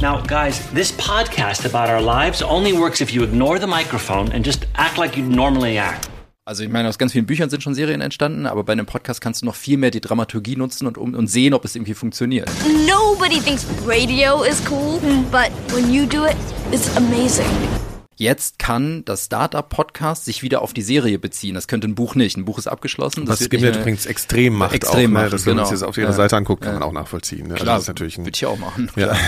Now, guys, this podcast about our lives only works if you ignore the microphone and just act like you normally act. Also ich meine, aus ganz vielen Büchern sind schon Serien entstanden, aber bei einem Podcast kannst du noch viel mehr die Dramaturgie nutzen und, um, und sehen, ob es irgendwie funktioniert. Nobody thinks radio is cool, but when you do it, it's amazing. Jetzt kann das Startup-Podcast sich wieder auf die Serie beziehen. Das könnte ein Buch nicht. Ein Buch ist abgeschlossen. Was Gimlet übrigens extrem macht extrem auch, macht, ne? Das, wenn man genau. sich das auf ihrer Ja. Seite anguckt, kann Ja. man auch nachvollziehen. Ne? Klar, das ist natürlich ein, würde ich auch machen. ja.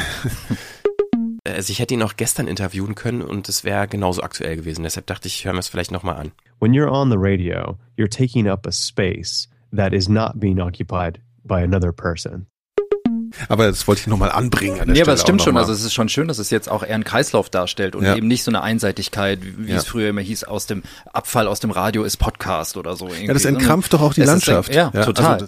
Also ich hätte ihn auch gestern interviewen können und es wäre genauso aktuell gewesen. Deshalb dachte ich, hören wir es vielleicht nochmal an. when you're on the radio, you're taking up a space that is not being occupied by another person. Aber das wollte ich nochmal anbringen. An Nee, aber Stelle es stimmt schon. mal. Also es ist schon schön, dass es jetzt auch eher einen Kreislauf darstellt und Ja. eben nicht so eine Einseitigkeit, wie, Ja. es früher immer hieß, aus dem Abfall aus dem Radio ist Podcast oder so. ja, das entkrampft doch auch die Es ist- Landschaft. ja, total. Also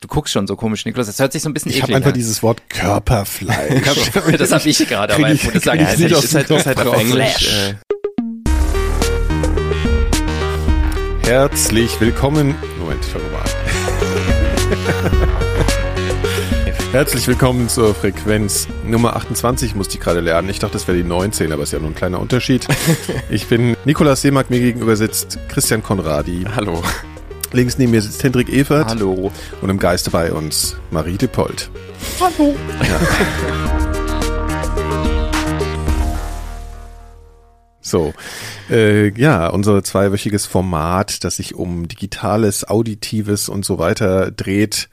Du guckst schon so komisch, Niklas. Das hört sich so ein bisschen ich habe eklig einfach an. dieses Wort Körperfleisch. das habe ich gerade, aber ich- ich das sagen, ich ja, ich- aus ist halt, ist halt auf. Englisch. Äh, Herzlich willkommen. Moment, ich fange mal an. Herzlich willkommen zur Frequenz Nummer 28, musste ich gerade lernen. Ich dachte, das wäre die 19, aber ist ja nur ein kleiner Unterschied. Ich bin Nikolaus Seemack, mir gegenüber sitzt Christian Konradi. hallo. Links neben mir sitzt Hendrik Evert. Hallo. Und im Geiste bei uns Marie de Polt. So, äh, ja, unser zweiwöchiges Format, das sich um Digitales, Auditives und so weiter dreht.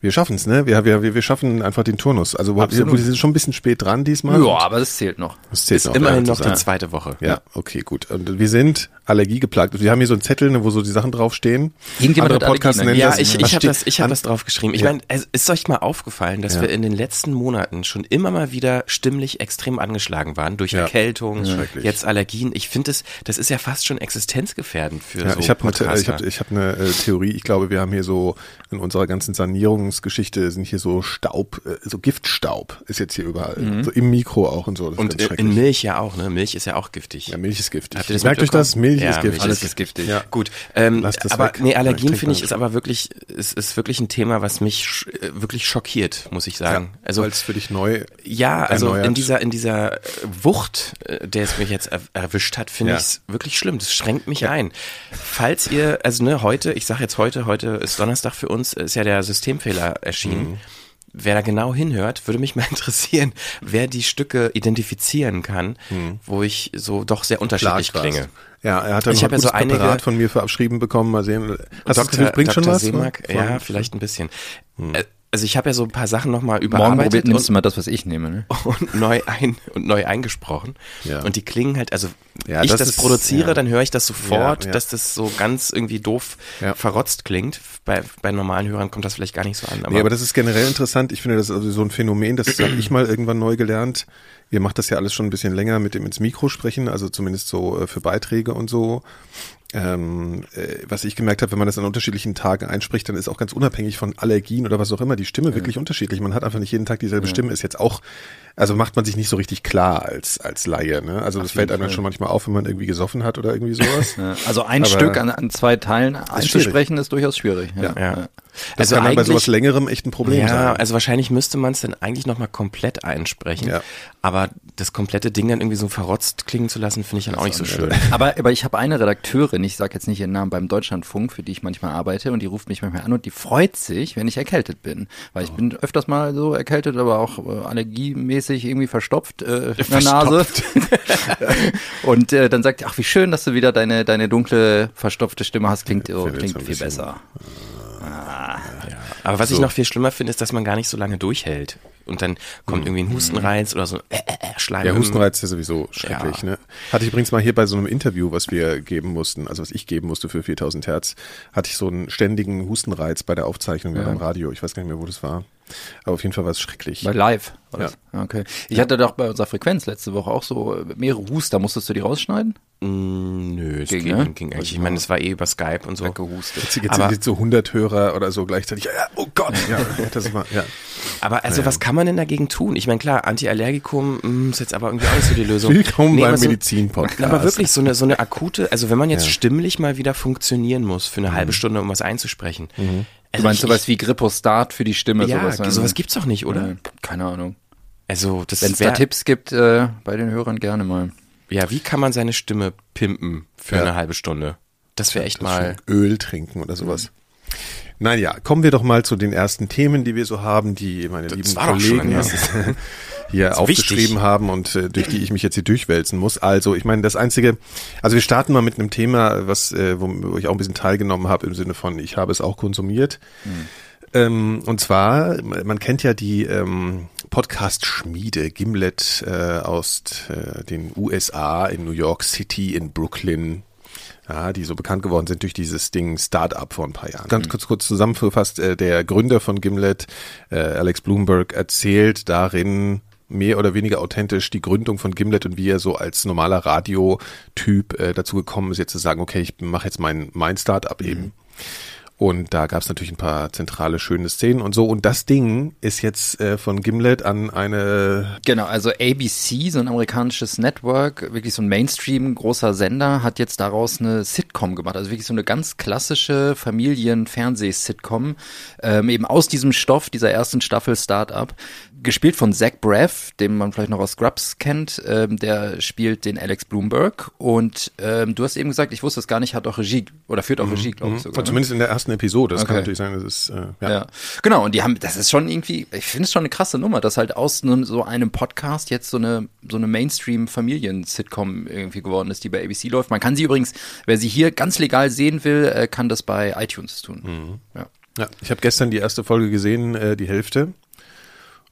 Wir schaffen es, ne? Wir, wir, wir schaffen einfach den Turnus. Also wir, Absolut. wir sind schon ein bisschen spät dran diesmal. Ja, aber das zählt noch. das zählt Ist immerhin ja, noch die zweite Woche. Ja, okay, gut. Und wir sind allergiegeplagt. Wir haben hier so einen Zettel, ne, wo so die Sachen draufstehen. Irgendjemand Andere Podcasts nennen ne? Ja, das- ich, ich habe das, ich hab das drauf geschrieben. Ich Ja. meine, es ist euch mal aufgefallen, dass wir in den letzten Monaten schon immer mal wieder stimmlich extrem angeschlagen waren durch Ja. Erkältung, jetzt Allergien. Ich finde es, das ist ja fast schon existenzgefährdend für Ja, so ich habe eine, ich Podcaster. hab, ich hab eine äh, Theorie. Ich glaube, wir haben hier so in unserer ganzen Sanierungsgeschichte sind hier so Staub, äh, so Giftstaub ist jetzt hier überall. So im Mikro auch und so. Und in, Milch ja auch, ne? Milch ist ja auch giftig. Ja, Milch ist giftig. Habt ihr das Merkt euch das? Milch Ja, ist giftig. Milch Alles ist giftig. Ja. Gut, ähm, Lasst das aber weg. nee, Allergien finde ich ist aber wirklich, ist, ist wirklich ein Thema, was mich äh, wirklich schockiert, muss ich sagen. also also weil es für dich neu. ja, also erneuert. in dieser in dieser äh, Wucht, der es mich jetzt er erwischt hat, finde Ja. ich es wirklich schlimm. Das schränkt mich ein. Falls ihr, also ne, heute, ich sage jetzt heute, heute ist Donnerstag für uns, ist ja der Systemfehler erschienen. Mhm. Wer da genau hinhört, würde mich mal interessieren, wer die Stücke identifizieren kann, wo ich so doch sehr unterschiedlich Plagst klinge. Ja, er hat dann Ich hab ja ein so einige- von mir verabschrieben bekommen. Mal sehen. Hast du das Dr. schon Dr. was? Seemack, Von- ja, vielleicht ein bisschen. Äh, Also ich habe ja so ein paar Sachen nochmal Morgen überarbeitet probiert, nimmst du und, mal das, was ich nehme. Ne? und neu ein und neu eingesprochen. Ja. Und die klingen halt, also Ja, ich das das, ist- produziere, ja. dann höre ich das sofort, dass das so ganz irgendwie doof verrotzt klingt. Bei, bei normalen Hörern kommt das vielleicht gar nicht so an. Aber, Nee, aber das ist generell interessant. Ich finde, das ist also so ein Phänomen, das habe ich mal irgendwann neu gelernt. Ihr macht das ja alles schon ein bisschen länger mit dem ins Mikro sprechen, also zumindest so äh, für Beiträge und so. Ähm, äh, was ich gemerkt habe, wenn man das an unterschiedlichen Tagen einspricht, dann ist auch ganz unabhängig von Allergien oder was auch immer die Stimme wirklich unterschiedlich. Man hat einfach nicht jeden Tag dieselbe Stimme. Ist jetzt auch, also macht man sich nicht so richtig klar als als Laie. Ne? Also das fällt einem dann schon manchmal auf, wenn man irgendwie gesoffen hat oder irgendwie sowas. Ja, Also ein Aber- Stück an, an zwei Teilen einzusprechen ist durchaus schwierig. Ja. Ja. ja. Das Also kann dann bei eigentlich- sowas längerem echt ein Problem ja, sein. also wahrscheinlich müsste man es dann eigentlich nochmal komplett einsprechen. Ja. Aber das komplette Ding dann irgendwie so verrotzt klingen zu lassen, finde ich dann auch nicht so schön. Aber, aber ich habe eine Redakteurin, ich sage jetzt nicht ihren Namen, beim Deutschlandfunk, für die ich manchmal arbeite, und die ruft mich manchmal an und die freut sich, wenn ich erkältet bin. Weil ich bin öfters mal so erkältet, aber auch äh, allergiemäßig irgendwie verstopft äh, in der Nase. und äh, dann sagt die, ach wie schön, dass du wieder deine, deine dunkle, verstopfte Stimme hast, klingt, oh, klingt so ein viel bisschen- besser. Aber was ich So. noch viel schlimmer finde, ist, dass man gar nicht so lange durchhält. Und dann kommt irgendwie ein Hustenreiz oder so äh, äh, äh, Schleim. Der im- Hustenreiz ist ja sowieso schrecklich. Ja. Ne? Hatte ich übrigens mal hier bei so einem Interview, was wir geben mussten, also was ich geben musste für 4000 Hertz, hatte ich so einen ständigen Hustenreiz bei der Aufzeichnung ja. beim Radio. Ich weiß gar nicht mehr, wo das war. Aber auf jeden Fall war es schrecklich. Bei live. war Ja. das? Okay. Ich hatte doch bei unserer Frequenz letzte Woche auch so äh, mehrere Huster. Musstest du die rausschneiden? Mm, nö, es Ging, ging, ne? ging eigentlich. Ich meine, es war eh über Skype und so. Weggehustet. Jetzt, jetzt Aber- sind jetzt so 100 Hörer oder so gleichzeitig. Ja, ja, oh Gott. Ja, das war, ja. Aber also, was kann man denn dagegen tun? Ich meine, klar, Antiallergikum mm, ist jetzt aber irgendwie auch nicht so die Lösung. Willkommen beim aber so, Medizin-Podcast. Aber wirklich so eine, so eine akute, also wenn man jetzt Ja. stimmlich mal wieder funktionieren muss für eine halbe Stunde, um was einzusprechen. Mhm. Du meinst sowas wie Grippostat für die Stimme? Ja, sowas, sowas gibt's doch nicht, oder? Äh, Keine Ahnung. Also das Wenn es da Tipps gibt, äh, bei den Hörern gerne mal. ja, wie kann man seine Stimme pimpen für Ja. eine halbe Stunde? Das wäre echt mal. Öl trinken oder sowas. Naja, kommen wir doch mal zu den ersten Themen, die wir so haben, die meine lieben doch schon Kollegen hier aufgeschrieben wichtig. haben und äh, durch die ich mich jetzt hier durchwälzen muss. Also, ich meine, das einzige, also wir starten mal mit einem Thema, was, äh, wo, wo ich auch ein bisschen teilgenommen habe im Sinne von, ich habe es auch konsumiert. Ähm, und zwar, man kennt ja die ähm, Podcast-Schmiede Gimlet äh, aus äh, den USA in New York City, in Brooklyn, ja, die so bekannt geworden sind durch dieses Ding Startup vor ein paar Jahren. Ganz kurz, kurz zusammengefasst, äh, der Gründer von Gimlet, äh, Alex Bloomberg, erzählt darin mehr oder weniger authentisch die Gründung von Gimlet und wie er so als normaler Radiotyp äh, dazu gekommen ist, jetzt zu sagen, okay, ich mache jetzt mein, mein Startup eben. Und da gab es natürlich ein paar zentrale schöne Szenen und so. Und das Ding ist jetzt äh, von Gimlet an eine Genau, also ABC, so ein amerikanisches Network, wirklich so ein Mainstream großer Sender, hat jetzt daraus eine Sitcom gemacht. Also wirklich so eine ganz klassische Familien-Fernseh-Sitcom, ähm, eben aus diesem Stoff dieser ersten Staffel Startup. Gespielt von Zach Braff, den man vielleicht noch aus Scrubs kennt, ähm, der spielt den Alex Bloomberg. Und ähm, du hast eben gesagt, ich wusste es gar nicht, hat auch Regie oder führt auch Regie, glaube ich sogar. Mhm. Zumindest in der ersten Episode. Das kann Okay. natürlich sein, das ist äh, ja. Ja. genau. Und die haben, das ist schon irgendwie, ich finde es schon eine krasse Nummer, dass halt aus so einem Podcast jetzt so eine, so eine Mainstream-Familien-Sitcom irgendwie geworden ist, die bei ABC läuft. Man kann sie übrigens, wer sie hier ganz legal sehen will, äh, kann das bei iTunes tun. Ja. Ja, ich habe gestern die erste Folge gesehen, äh, die Hälfte.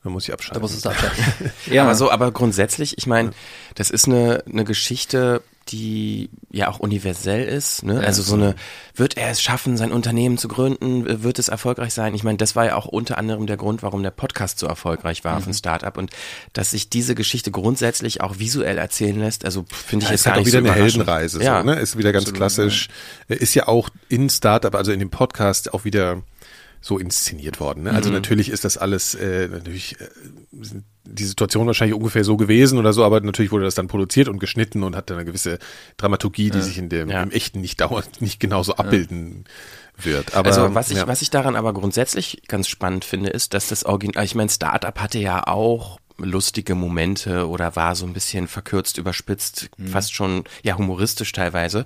Da muss ich abschalten. Da muss es abschalten. Ja, aber so, aber grundsätzlich, ich meine, das ist eine, eine Geschichte, die ja auch universell ist. Ne? Also so eine, wird er es schaffen, sein Unternehmen zu gründen? Wird es erfolgreich sein? Ich meine, das war ja auch unter anderem der Grund, warum der Podcast so erfolgreich war von Startup und dass sich diese Geschichte grundsätzlich auch visuell erzählen lässt. Also finde ich Ja, jetzt ist halt auch wieder so eine. Heldenreise. Ja. So, ne? Ist wieder ganz klassisch. Ist ja auch in Startup, also in dem Podcast auch wieder so inszeniert worden. Ne? Mhm. Also natürlich ist das alles, äh, natürlich äh, die Situation wahrscheinlich ungefähr so gewesen oder so, aber natürlich wurde das dann produziert und geschnitten und hat dann eine gewisse Dramaturgie, die sich in dem Ja. im echten nicht dauernd nicht genauso abbilden wird. Aber Also was ich, ja. was ich daran aber grundsätzlich ganz spannend finde, ist, dass das Original, ich meine, Startup hatte ja auch lustige Momente oder war so ein bisschen verkürzt, überspitzt, Mhm. fast schon ja humoristisch teilweise.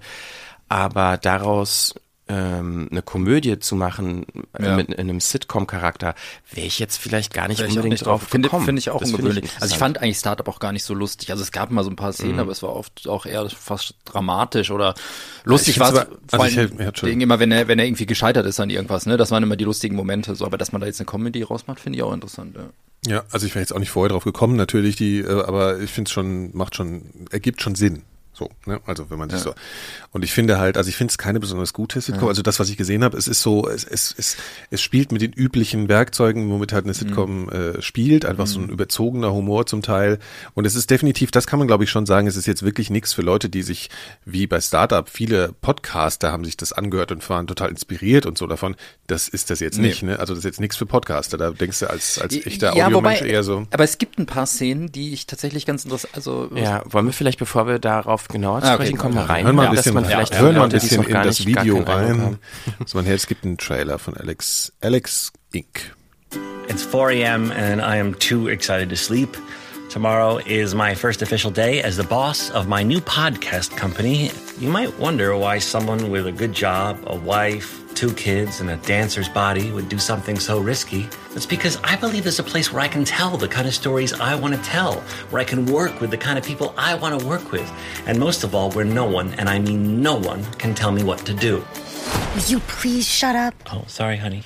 Aber daraus ähm, eine Komödie zu machen äh, Ja. mit einem Sitcom-Charakter, wäre ich jetzt vielleicht gar nicht ich unbedingt nicht drauf Finde, gekommen. finde ich auch Das ungewöhnlich. interessant. also ich fand eigentlich Startup auch gar nicht so lustig. Also es gab mal so ein paar Szenen, aber es war oft auch eher fast dramatisch oder lustig Ich war es vor also ich- allem ja, Entschuldigung. wegen immer, wenn er, wenn er irgendwie gescheitert ist an irgendwas, ne? Das waren immer die lustigen Momente, so, aber dass man da jetzt eine Comedy rausmacht, finde ich auch interessant, ja. Ja, also ich wäre jetzt auch nicht vorher drauf gekommen, natürlich, die, äh, aber ich finde es schon, macht schon, ergibt schon Sinn. So, ne? Also wenn man sich so. Und ich finde halt, also ich finde es keine besonders gute Sitcom. Also das, was ich gesehen habe, es ist so, es, es, es, es spielt mit den üblichen Werkzeugen, womit halt eine Sitcom äh, spielt, einfach so ein überzogener Humor zum Teil. Und es ist definitiv, das kann man glaube ich schon sagen, es ist jetzt wirklich nichts für Leute, die sich, wie bei Startup, viele Podcaster haben sich das angehört und waren total inspiriert und so davon. Das ist das jetzt Nee. nicht, ne? Also das ist jetzt nichts für Podcaster. Da denkst du als, als echter ja, Audiomensch wobei, eher so. aber es gibt ein paar Szenen, die ich tatsächlich ganz interessant, also Ja, wollen wir vielleicht, bevor wir darauf genauer zu Ah, okay. sprechen kommen, mal rein, Hören mal ein dass bisschen, man vielleicht hören mal ein bisschen in das Video rein. So, man, es gibt einen Trailer von Alex, Alex Inc. It's 4 a.m. and I am too excited to sleep. Tomorrow is my first official day as the boss of my new podcast company. You might wonder why someone with a good job, a wife, two kids, and a dancer's body would do something so risky. It's because I believe there's a place where I can tell the kind of stories I want to tell, where I can work with the kind of people I want to work with, and most of all, where no one, and I mean no one, can tell me what to do. Will you please shut up? Oh, sorry, honey.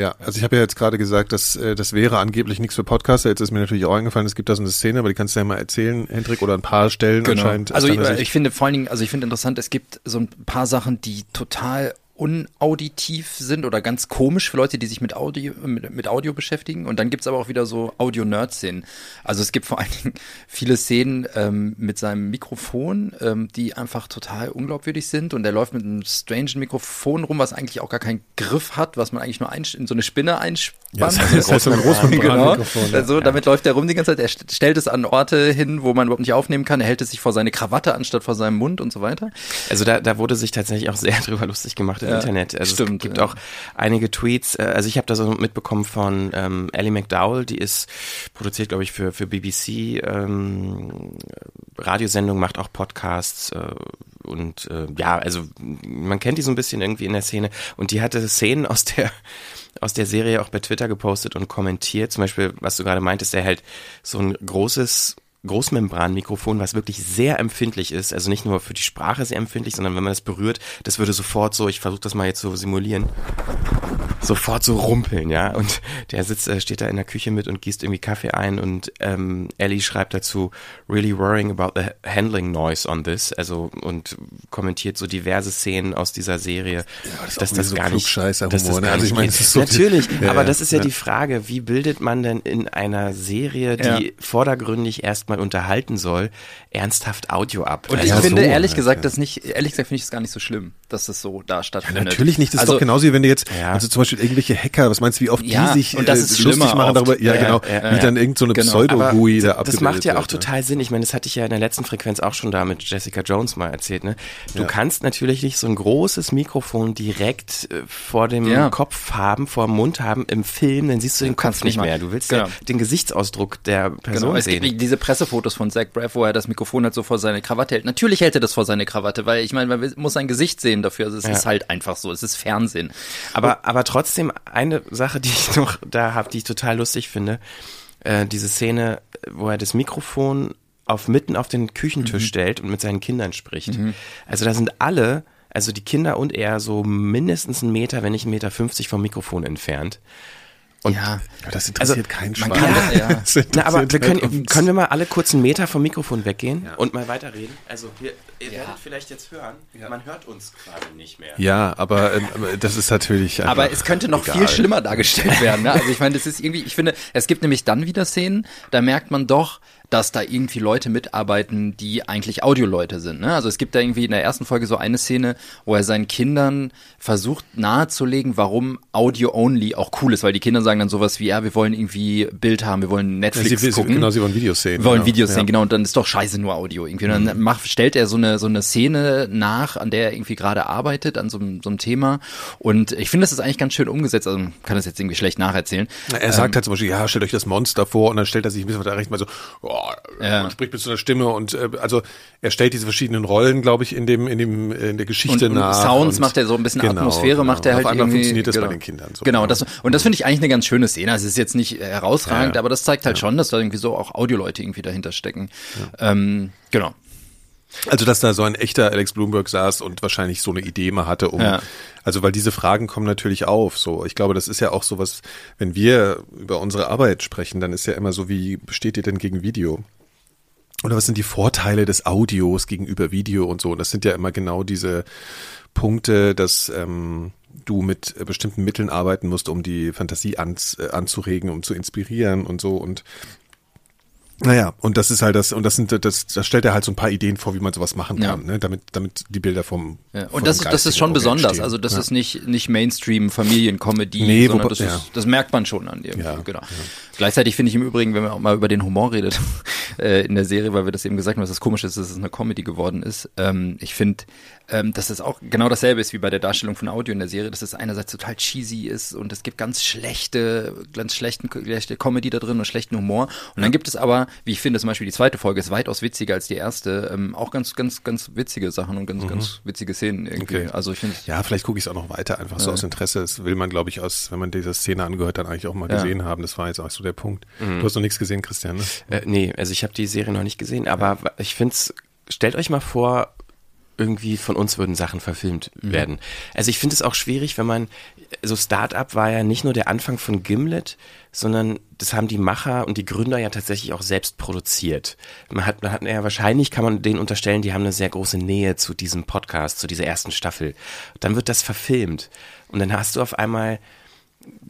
Ja, also ich habe ja jetzt gerade gesagt, dass äh, das wäre angeblich nichts für Podcaster. Jetzt ist mir natürlich auch eingefallen, es gibt da so eine Szene, aber die kannst du ja mal erzählen, Hendrik, oder ein paar Stellen anscheinend. Also ich, ich finde vor allen Dingen, also ich finde interessant, es gibt so ein paar Sachen, die total unauditiv sind oder ganz komisch für Leute, die sich mit Audio, mit, mit Audio beschäftigen. Und dann gibt's aber auch wieder so Audio-Nerd-Szenen. Also es gibt vor allen Dingen viele Szenen ähm, mit seinem Mikrofon, ähm, die einfach total unglaubwürdig sind. Und er läuft mit einem strangen Mikrofon rum, was eigentlich auch gar keinen Griff hat, was man eigentlich nur in so eine Spinne einspannt. Ja, das heißt, das heißt so ein genau. Großmembranmikrofon, ja. Also damit läuft er rum die ganze Zeit. Er st- stellt es an Orte hin, wo man überhaupt nicht aufnehmen kann. Er hält es sich vor seine Krawatte anstatt vor seinem Mund und so weiter. Also da, da wurde sich tatsächlich auch sehr drüber lustig gemacht im Internet. Also stimmt, es gibt ja. auch einige Tweets. äh, Also ich habe da so mitbekommen von ähm, Ellie McDowell, die ist produziert, glaube ich, für für BBC ähm, Radiosendung, macht auch Podcasts äh, und äh, ja, also man kennt die so ein bisschen irgendwie in der Szene und die hatte Szenen aus der aus der Serie auch bei Twitter gepostet und kommentiert. Zum Beispiel, was du gerade meintest, der halt so ein großes Großmembranmikrofon, was wirklich sehr empfindlich ist, also nicht nur für die Sprache sehr empfindlich, sondern wenn man das berührt, das würde sofort so, ich versuche das mal jetzt so simulieren, sofort so rumpeln, ja. Und der sitzt, äh, steht da in der Küche mit und gießt irgendwie Kaffee ein und ähm, Ellie schreibt dazu, really worrying about the handling noise on this, also und kommentiert so diverse Szenen aus dieser Serie, das ist dass das so gar nicht, dass das ne? gar Also ich nicht meine, geht. es ist so- Natürlich, Ja, aber ja, das ist ja, ja. die Frage, wie bildet man denn in einer Serie, die Ja. vordergründig erstmal unterhalten soll, ernsthaft Audio ab? Und ich Ja, finde so ehrlich halt, gesagt, ja. das nicht, ehrlich gesagt finde ich es gar nicht so schlimm, dass das so da stattfindet. Natürlich nicht, das also, ist doch genauso wie wenn du jetzt, Ja. also zum Beispiel irgendwelche Hacker, was meinst du, wie oft Ja, die sich und das äh, lustig machen oft. darüber, ja, Ja, genau, ja, wie ja. dann irgend so eine Genau. Pseudo-GUI da das macht ja auch wird, ne? total Sinn. Ich meine, das hatte ich ja in der letzten Frequenz auch schon da mit Jessica Jones mal erzählt. Ne? Du Ja. kannst natürlich nicht so ein großes Mikrofon direkt äh, vor dem Ja. Kopf haben, vor dem Mund haben im Film, dann siehst du den Kopf nicht mehr. Du willst Genau. ja den Gesichtsausdruck der Person Genau, es sehen. gibt diese Pressefotos von Zach Braff, wo er das Mikrofon halt so vor seine Krawatte hält. Natürlich hält er das vor seine Krawatte, weil ich meine, man muss sein Gesicht sehen dafür. Also es Ja. ist halt einfach so, es ist Fernsehen. Aber, aber trotzdem eine Sache, die ich noch da habe, die ich total lustig finde, äh, diese Szene, wo er das Mikrofon auf mitten auf den Küchentisch stellt und mit seinen Kindern spricht. Also da sind alle, also die Kinder und er so mindestens einen Meter, wenn nicht einen Meter 50 vom Mikrofon entfernt. Und ja, Ja, das interessiert keinen man Schwein. kann ja. Das interessiert Na, aber wir können, uns. können wir mal alle kurz einen Meter vom Mikrofon weggehen und mal weiterreden? Also wir, ihr werdet vielleicht jetzt hören, man hört uns gerade nicht mehr. Ja, aber ähm, das ist natürlich einfach Aber es könnte noch egal. viel schlimmer dargestellt werden. Ne? Also ich meine, das ist irgendwie, ich finde, es gibt nämlich dann wieder Szenen, da merkt man doch, dass da irgendwie Leute mitarbeiten, die eigentlich Audioleute sind. Ne? Also es gibt da irgendwie in der ersten Folge so eine Szene, wo er seinen Kindern versucht nahezulegen, warum Audio-Only auch cool ist, weil die Kinder sagen dann sowas wie, ja, wir wollen irgendwie Bild haben, wir wollen Ja, Netflix sie, sie, gucken. genau, sie wollen Videos sehen. Wir wollen genau. Videos ja. sehen, genau, und dann ist doch scheiße nur Audio irgendwie. Und dann macht, stellt er so eine, so eine Szene nach, an der er irgendwie gerade arbeitet, an so einem, so einem Thema. Und ich finde, das ist eigentlich ganz schön umgesetzt. Also, kann das jetzt irgendwie schlecht nacherzählen. Er sagt halt zum Beispiel, ja, stellt euch das Monster vor und dann stellt er sich ein bisschen weiter rechts mal so, oh, Ja. und spricht mit so einer Stimme und äh, also er stellt diese verschiedenen Rollen, glaube ich, in dem in dem in der Geschichte Und, und nach. Sounds und, macht er so ein bisschen genau, Atmosphäre, genau. macht er halt Auf irgendwie. funktioniert das genau. bei den Kindern so. Genau, das, und das finde ich eigentlich eine ganz schöne Szene. Also es ist jetzt nicht herausragend, Ja. aber das zeigt halt schon, dass da irgendwie so auch Audioleute irgendwie dahinter stecken. Ähm, genau. Also, dass da so ein echter Alex Bloomberg saß und wahrscheinlich so eine Idee mal hatte, um, Ja. also, weil diese Fragen kommen natürlich auf, so. Ich glaube, das ist ja auch sowas, wenn wir über unsere Arbeit sprechen, dann ist ja immer so, wie besteht ihr denn gegen Video? Oder was sind die Vorteile des Audios gegenüber Video und so? Und das sind ja immer genau diese Punkte, dass ähm, du mit bestimmten Mitteln arbeiten musst, um die Fantasie ans, äh, anzuregen, um zu inspirieren und so. Und naja, und das ist halt das, und das sind, das, das stellt er halt so ein paar Ideen vor, wie man sowas machen Ja. kann, ne? damit, damit die Bilder vom. Ja, vom und das, ist- das ist schon besonders. entstehen. Also das ja. ist nicht, nicht Mainstream-Familiencomedy, Nee, sondern wobei- das, ja. ist, das merkt man schon an dir. Ja, genau. Gleichzeitig finde ich im Übrigen, wenn man auch mal über den Humor redet äh, in der Serie, weil wir das eben gesagt haben, dass das komisch ist, dass es eine Comedy geworden ist. Ähm, ich finde, ähm, dass es auch genau dasselbe ist wie bei der Darstellung von Audio in der Serie, dass es einerseits total cheesy ist und es gibt ganz schlechte, ganz schlechten, schlechte Comedy da drin und schlechten Humor. Und dann gibt es aber, wie ich finde, zum Beispiel die zweite Folge ist weitaus witziger als die erste, ähm, auch ganz, ganz, ganz witzige Sachen und ganz, ganz witzige Szenen irgendwie. Mhm. Okay. Also ich finde, Ja, vielleicht gucke ich es auch noch weiter, einfach so aus Interesse. Das will man, glaube ich, aus, wenn man diese Szene angehört, dann eigentlich auch mal Ja. gesehen haben. Das war jetzt auch so der Punkt. Mhm. Du hast noch nichts gesehen, Christian, ne? Äh, nee, also ich habe die Serie noch nicht gesehen, aber ich find's, stellt euch mal vor, irgendwie von uns würden Sachen verfilmt werden. Also ich finde es auch schwierig, wenn man, so Startup war ja nicht nur der Anfang von Gimlet, sondern das haben die Macher und die Gründer ja tatsächlich auch selbst produziert. Man hat, man hat ja wahrscheinlich kann man denen unterstellen, die haben eine sehr große Nähe zu diesem Podcast, zu dieser ersten Staffel. Dann wird das verfilmt und dann hast du auf einmal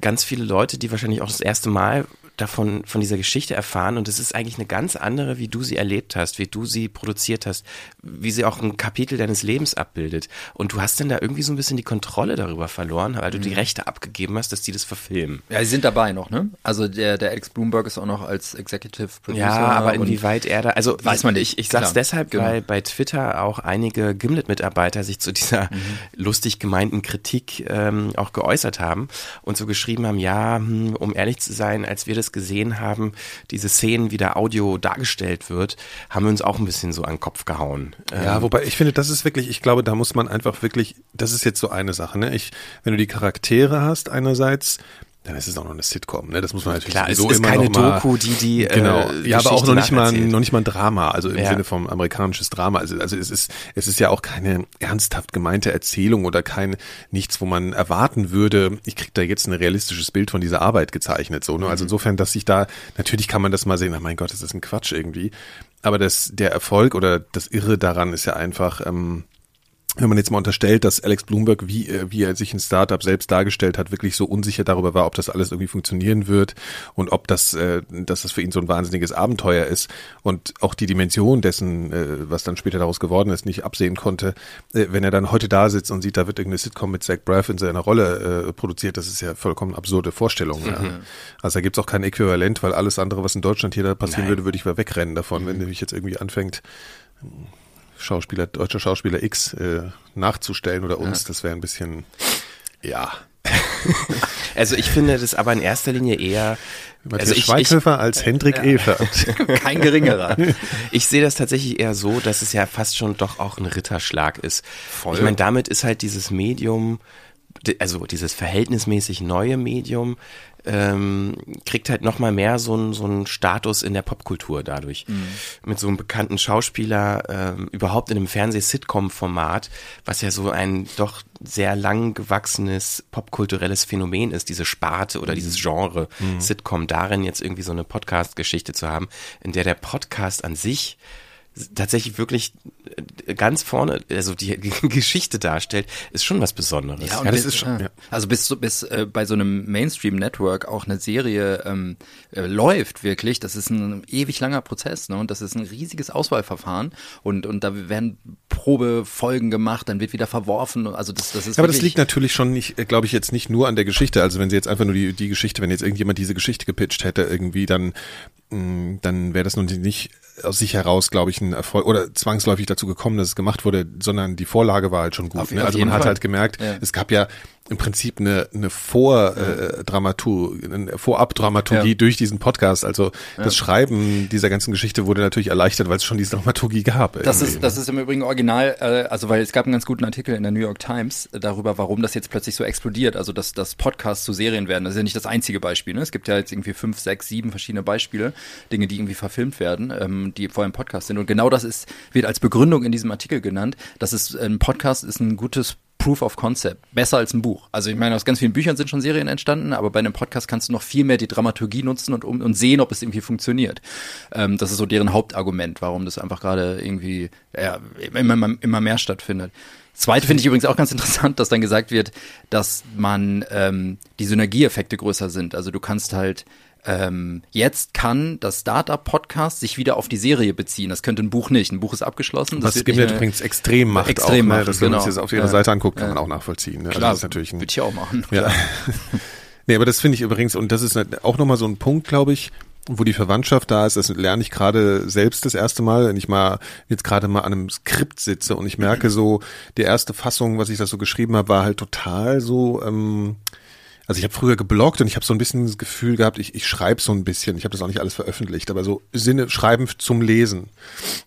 ganz viele Leute, die wahrscheinlich auch das erste Mal davon, von dieser Geschichte erfahren und es ist eigentlich eine ganz andere, wie du sie erlebt hast, wie du sie produziert hast, wie sie auch ein Kapitel deines Lebens abbildet. Und du hast dann da irgendwie so ein bisschen die Kontrolle darüber verloren, weil du die Rechte abgegeben hast, dass die das verfilmen. Ja, sie sind dabei noch, ne? Also der, der Alex Bloomberg ist auch noch als Executive Producer. Ja, aber inwieweit er da, also Weiß man nicht, Ich, ich sag's klar, deshalb, genau. weil bei Twitter auch einige Gimlet-Mitarbeiter sich zu dieser Mhm. lustig gemeinten Kritik ähm, auch geäußert haben und so geschrieben haben, ja, hm, um ehrlich zu sein, als wir das gesehen haben, diese Szenen, wie da Audio dargestellt wird, haben wir uns auch ein bisschen so an den Kopf gehauen. Ja, Ähm, wobei ich finde, das ist wirklich, ich glaube, da muss man einfach wirklich, das ist jetzt so eine Sache, ne? Ich, wenn du die Charaktere hast einerseits, dann ist es auch noch eine Sitcom, ne? Das muss man natürlich Klar, es ist keine Doku, die die, äh, genau, ja, aber auch noch nicht mal, noch nicht mal ein Drama, also im Ja. Sinne vom amerikanisches Drama. Also, also es ist, es ist ja auch keine ernsthaft gemeinte Erzählung oder kein nichts, wo man erwarten würde, ich krieg da jetzt ein realistisches Bild von dieser Arbeit gezeichnet, so, ne? Mhm. Also insofern, dass ich da, natürlich kann man das mal sehen, ach mein Gott, das ist ein Quatsch irgendwie. Aber das, der Erfolg oder das Irre daran ist ja einfach, ähm, wenn man jetzt mal unterstellt, dass Alex Bloomberg, wie, äh, wie er sich in Startup selbst dargestellt hat, wirklich so unsicher darüber war, ob das alles irgendwie funktionieren wird und ob das, äh, dass das für ihn so ein wahnsinniges Abenteuer ist und auch die Dimension dessen, äh, was dann später daraus geworden ist, nicht absehen konnte. Äh, wenn er dann heute da sitzt und sieht, da wird irgendeine Sitcom mit Zach Braff in seiner Rolle äh, produziert, das ist ja vollkommen absurde Vorstellung. Ja. Also da gibt's auch kein Äquivalent, weil alles andere, was in Deutschland hier da passieren würde, würde ich mal wegrennen davon, wenn nämlich jetzt irgendwie anfängt, Schauspieler, deutscher Schauspieler X äh, nachzustellen oder uns, das wäre ein bisschen, ja. Also ich finde das aber in erster Linie eher, Matthias also ich, ich, Schweighöfer als Hendrik Evert. Kein geringerer. Ich sehe das tatsächlich eher so, dass es ja fast schon doch auch ein Ritterschlag ist. Ich meine, damit ist halt dieses Medium, di- also dieses verhältnismäßig neue Medium, ähm, kriegt halt nochmal mehr so einen so einen Status in der Popkultur dadurch. Mit so einem bekannten Schauspieler, ähm, überhaupt in einem Fernseh-Sitcom-Format, was ja so ein doch sehr lang gewachsenes popkulturelles Phänomen ist, diese Sparte oder dieses Genre Sitcom, darin jetzt irgendwie so eine Podcast-Geschichte zu haben, in der der Podcast an sich tatsächlich wirklich äh, ganz vorne, also die Geschichte darstellt, ist schon was Besonderes. Ja, und Ja, das bis, ist schon- äh, ja. Also bis, so- bis äh, bei so einem Mainstream-Network auch eine Serie ähm, äh, läuft wirklich, das ist ein ewig langer Prozess, ne? Und das ist ein riesiges Auswahlverfahren und und da werden Probefolgen gemacht, dann wird wieder verworfen. Also das, das ist Aber das liegt natürlich schon nicht, glaube ich, jetzt nicht nur an der Geschichte. Also wenn sie jetzt einfach nur die, die Geschichte, wenn jetzt irgendjemand diese Geschichte gepitcht hätte, irgendwie, dann, dann wäre das nun nicht aus sich heraus, glaube ich, ein Erfolg oder zwangsläufig dazu gekommen, dass es gemacht wurde, sondern die Vorlage war halt schon gut. Auf- ne? auf Also man hat Fall. halt gemerkt, Ja. es gab ja im Prinzip eine, eine Vordramaturgie, eine Vorabdramaturgie Ja. durch diesen Podcast. Also das Schreiben dieser ganzen Geschichte wurde natürlich erleichtert, weil es schon diese Dramaturgie gab. Das irgendwie. ist, das ist im Übrigen original, äh, also weil es gab einen ganz guten Artikel in der New York Times äh, darüber, warum das jetzt plötzlich so explodiert, also dass, dass Podcasts zu Serien werden. Das ist ja nicht das einzige Beispiel. Ne? Es gibt ja jetzt irgendwie fünf, sechs, sieben verschiedene Beispiele, Dinge, die irgendwie verfilmt werden, ähm, die vor allem Podcast sind. Und genau das ist, wird als Begründung in diesem Artikel genannt, dass es ein Podcast ist ein gutes Proof of Concept, besser als ein Buch. Also ich meine, aus ganz vielen Büchern sind schon Serien entstanden, aber bei einem Podcast kannst du noch viel mehr die Dramaturgie nutzen und, um, und sehen, ob es irgendwie funktioniert. Ähm, das ist so deren Hauptargument, warum das einfach gerade irgendwie ja, immer, immer mehr stattfindet. Zweite finde ich übrigens auch ganz interessant, dass dann gesagt wird, dass man ähm, die Synergieeffekte größer sind. Also du kannst halt ähm, jetzt kann das Startup-Podcast sich wieder auf die Serie beziehen. Das könnte ein Buch nicht. Ein Buch ist abgeschlossen. Das Was nicht mehr- übrigens extrem macht Extrem auch, ne? macht, dass wenn man genau. sich das auf ihrer. Seite anguckt, kann man auch nachvollziehen. Ne? Also Klar, das ist natürlich ein, würde ich auch machen. ja. nee, aber das finde ich übrigens, und das ist ne- auch nochmal so ein Punkt, glaube ich, wo die Verwandtschaft da ist, das lerne ich gerade selbst das erste Mal, wenn ich mal jetzt gerade mal an einem Skript sitze und ich merke so, die erste Fassung, was ich da so geschrieben habe, war halt total so, ähm, also ich habe früher gebloggt und ich habe so ein bisschen das Gefühl gehabt, ich, ich schreibe so ein bisschen. Ich habe das auch nicht alles veröffentlicht, aber so Sinne schreiben zum Lesen.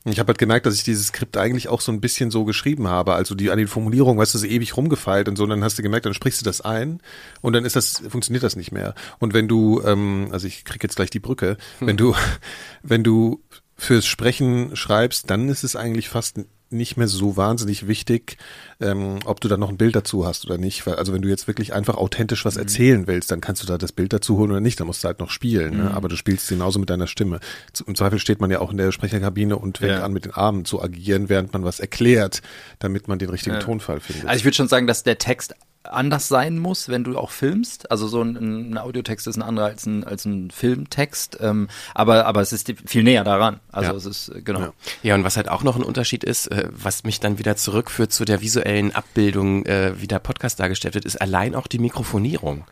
Und ich habe halt gemerkt, dass ich dieses Skript eigentlich auch so ein bisschen so geschrieben habe. Also die an den Formulierungen, weißt du, so ewig rumgefeilt und so. Und dann hast du gemerkt, dann sprichst du das ein und dann ist das funktioniert das nicht mehr. Und wenn du, ähm, also ich krieg jetzt gleich die Brücke, wenn du, wenn du fürs Sprechen schreibst, dann ist es eigentlich fast nicht mehr so wahnsinnig wichtig, ähm, ob du da noch ein Bild dazu hast oder nicht. Also wenn du jetzt wirklich einfach authentisch was erzählen willst, dann kannst du da das Bild dazu holen oder nicht. Dann musst du halt noch spielen. Ne? Aber du spielst genauso mit deiner Stimme. Im Zweifel steht man ja auch in der Sprecherkabine und fängt Ja. an, mit den Armen zu agieren, während man was erklärt, damit man den richtigen Tonfall findet. Also ich würde schon sagen, dass der Text anders sein muss, wenn du auch filmst. Also so ein, ein Audiotext ist ein anderer als ein, als ein Filmtext. Ähm, aber, aber es ist viel näher daran. Also Ja. es ist, äh, genau. Ja. Ja, und was halt auch noch ein Unterschied ist, äh, was mich dann wieder zurückführt zu der visuellen Abbildung, äh, wie der Podcast dargestellt wird, ist allein auch die Mikrofonierung.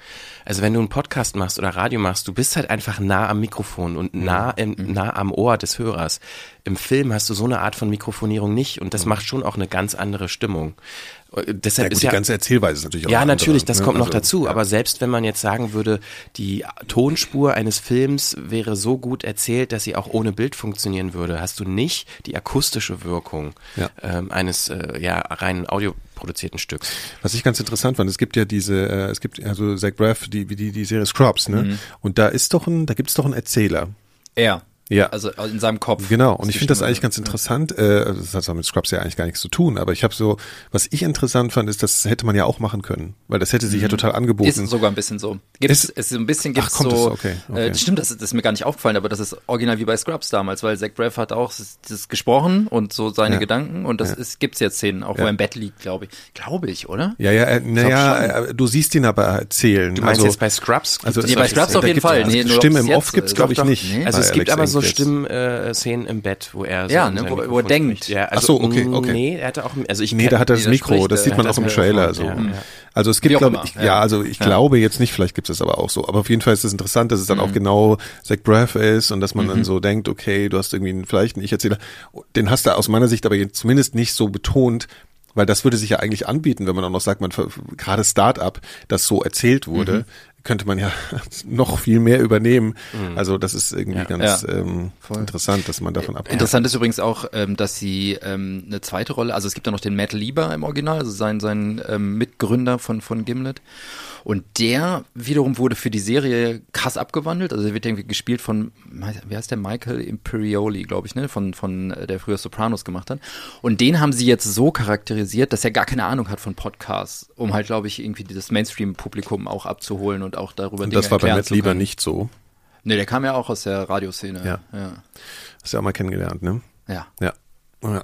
Also wenn du einen Podcast machst oder Radio machst, du bist halt einfach nah am Mikrofon und nah, im, nah am Ohr des Hörers. Im Film hast du so eine Art von Mikrofonierung nicht und das macht schon auch eine ganz andere Stimmung. Äh, Ja, Deshalb gut, ist die ja ganze Erzählweise ist natürlich auch ja, andere, natürlich, das ne? kommt noch Also, dazu. ja. Aber selbst wenn man jetzt sagen würde, die Tonspur eines Films wäre so gut erzählt, dass sie auch ohne Bild funktionieren würde, hast du nicht die akustische Wirkung Ja. ähm, eines äh, ja rein audioproduzierten Stücks. Was ich ganz interessant fand, es gibt ja diese, äh, es gibt also Zach Braff, die, wie die, die Serie Scrubs, ne? Mhm. Und da ist doch ein, da gibt's doch einen Erzähler. Er. Ja. Also in seinem Kopf. Genau, und ich finde das eigentlich ganz interessant. Äh, das hat zwar mit Scrubs ja eigentlich gar nichts zu tun, aber ich habe so, was ich interessant fand, ist, das hätte man ja auch machen können, weil das hätte sich ja total angeboten. Ist sogar ein bisschen so. Gibt's, Ist- es ist ein bisschen Ach, gibt's kommt so. es? Okay, okay. Äh, stimmt, das, das ist mir gar nicht aufgefallen, aber das ist original wie bei Scrubs damals, weil Zach Braff hat auch das, das gesprochen und so seine Ja. Gedanken und das Ja. ist, gibt's jetzt Szenen, auch wo Ja. er im Bett liegt, glaube ich. Glaube ich, oder? ja, ja, äh, naja, äh, du siehst ihn aber erzählen. Du meinst also, jetzt bei Scrubs? also Nee, bei solche Scrubs auf jeden Fall. also Nee, Stimme im Off gibt's äh, glaube ich nicht. Also es gibt aber so English. Stimmen-Szenen äh, Szenen im Bett, wo er so Ja, ne, wo- wo er denkt. Ja, Ach so, also, okay, mm, okay. Nee, er hatte auch, also ich Nee, da hat er das Mikro, spricht das sieht man auch im Trailer Mikrofon, so. ja, ja. Also es gibt, glaube ich, ja. ja, also ich Ja. glaube jetzt nicht, vielleicht gibt es das aber auch so. Aber auf jeden Fall ist es interessant, dass es dann Mhm. auch genau Zach Braff ist und dass man dann so denkt, okay, du hast irgendwie einen, vielleicht einen Ich-Erzähler. Den hast du aus meiner Sicht aber jetzt zumindest nicht so betont, weil das würde sich ja eigentlich anbieten, wenn man auch noch sagt, man gerade Start-up, das so erzählt wurde, Mhm. Könnte man ja noch viel mehr übernehmen. Also das ist irgendwie Ja. ganz Ja. ähm, interessant, dass man davon abgeht. Interessant ist übrigens auch, ähm, dass sie ähm, eine zweite Rolle, also es gibt ja noch den Matt Lieber im Original, also sein, sein ähm, Mitgründer von, von Gimlet. Und der wiederum wurde für die Serie krass abgewandelt. Also er wird irgendwie gespielt von, wie heißt der, Michael Imperioli, glaube ich, ne? Von, von äh, der früher Sopranos gemacht hat. Und den haben sie jetzt so charakterisiert, dass er gar keine Ahnung hat von Podcasts, um halt, glaube ich, irgendwie dieses Mainstream-Publikum auch abzuholen und auch darüber Und Dinge das war bei Matt lieber nicht so. Nee, der kam ja auch aus der Radioszene. Ja. ja. Hast du ja auch mal kennengelernt, ne? ja. Ja. Ja,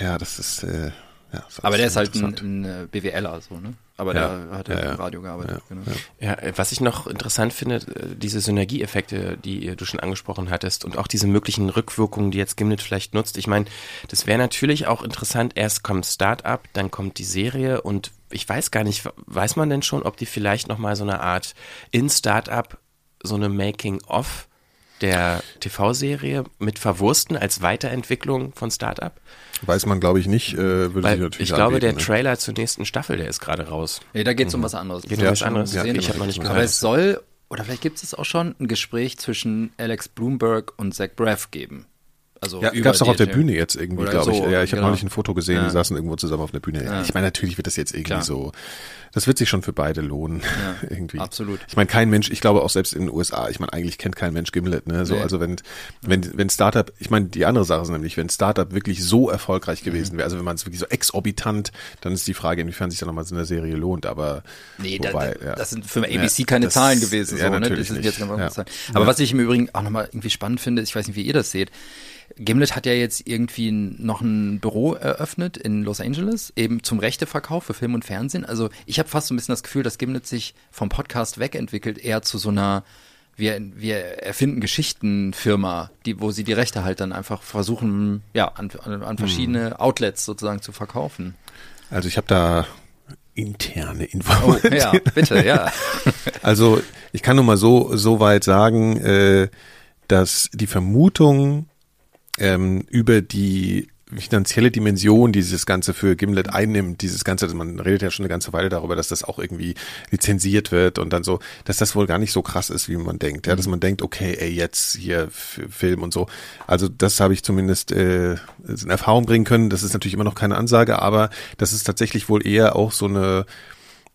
ja das ist, äh, ja, das Aber der ist halt ein, ein äh, BWLer, so, ne? Aber Ja. der hat ja, Ja, im Radio gearbeitet, Ja. genau. Ja, äh, was ich noch interessant finde, äh, diese Synergieeffekte, die du schon angesprochen hattest und auch diese möglichen Rückwirkungen, die jetzt Gimlet vielleicht nutzt. Ich meine, das wäre natürlich auch interessant. Erst kommt Startup, dann kommt die Serie und ich weiß gar nicht, weiß man denn schon, ob die vielleicht noch mal so eine Art in Startup so eine Making-of der TV-Serie mit verwursten als Weiterentwicklung von Startup? Weiß man, glaube ich, nicht. Äh, würde Weil natürlich ich glaube, der anbieten, ne? Trailer zur nächsten Staffel, der ist gerade raus. Nee, da geht's um was anderes. Geht Das um was anderes? gesehen, Ja, ich hab aber- noch nicht Aber gehört. es soll, oder vielleicht gibt es auch schon, ein Gespräch zwischen Alex Bloomberg und Zach Braff geben. Also Ja, über gab's auch auf der Bühne jetzt irgendwie, glaube ich. so, Ja, ich habe genau. neulich ein Foto gesehen, Ja. die saßen irgendwo zusammen auf der Bühne. Ja. Ja. Ich meine, natürlich wird das jetzt irgendwie Klar. so, das wird sich schon für beide lohnen, irgendwie. absolut. Ich meine, kein Mensch, ich glaube auch selbst in den USA, ich meine, eigentlich kennt kein Mensch Gimlet, ne? So, Nee. also wenn, wenn, wenn Startup, ich meine, die andere Sache ist nämlich, wenn Startup wirklich so erfolgreich gewesen Mhm. wäre, also wenn man es wirklich so exorbitant, dann ist die Frage, inwiefern sich da nochmal so eine Serie lohnt, aber Nee, wobei, da, ja. das sind für ABC Ja, keine das- Zahlen gewesen. ja, so, ne? natürlich Das sind jetzt ganz Ja. Zahlen. Aber was ich im Übrigen auch nochmal irgendwie spannend finde, ich weiß nicht, wie ihr das seht. Gimlet hat ja jetzt irgendwie noch ein Büro eröffnet in Los Angeles, eben zum Rechteverkauf für Film und Fernsehen. Also ich habe fast so ein bisschen das Gefühl, dass Gimlet sich vom Podcast wegentwickelt, eher zu so einer wir, wir erfinden Geschichtenfirma, die, wo sie die Rechte halt dann einfach versuchen, ja, an, an, verschiedene Hm. Outlets sozusagen zu verkaufen. Also ich habe da interne Oh, Informationen. ja, bitte, ja. Also ich kann nur mal so, so weit sagen, äh, dass die Vermutung ähm, über die finanzielle Dimension, die dieses Ganze für Gimlet einnimmt, dieses Ganze, man redet ja schon eine ganze Weile darüber, dass das auch irgendwie lizenziert wird und dann so, dass das wohl gar nicht so krass ist, wie man denkt. Ja, dass man denkt, okay, ey, jetzt hier Film und so. Also das habe ich zumindest äh, in Erfahrung bringen können. Das ist natürlich immer noch keine Ansage, aber das ist tatsächlich wohl eher auch so eine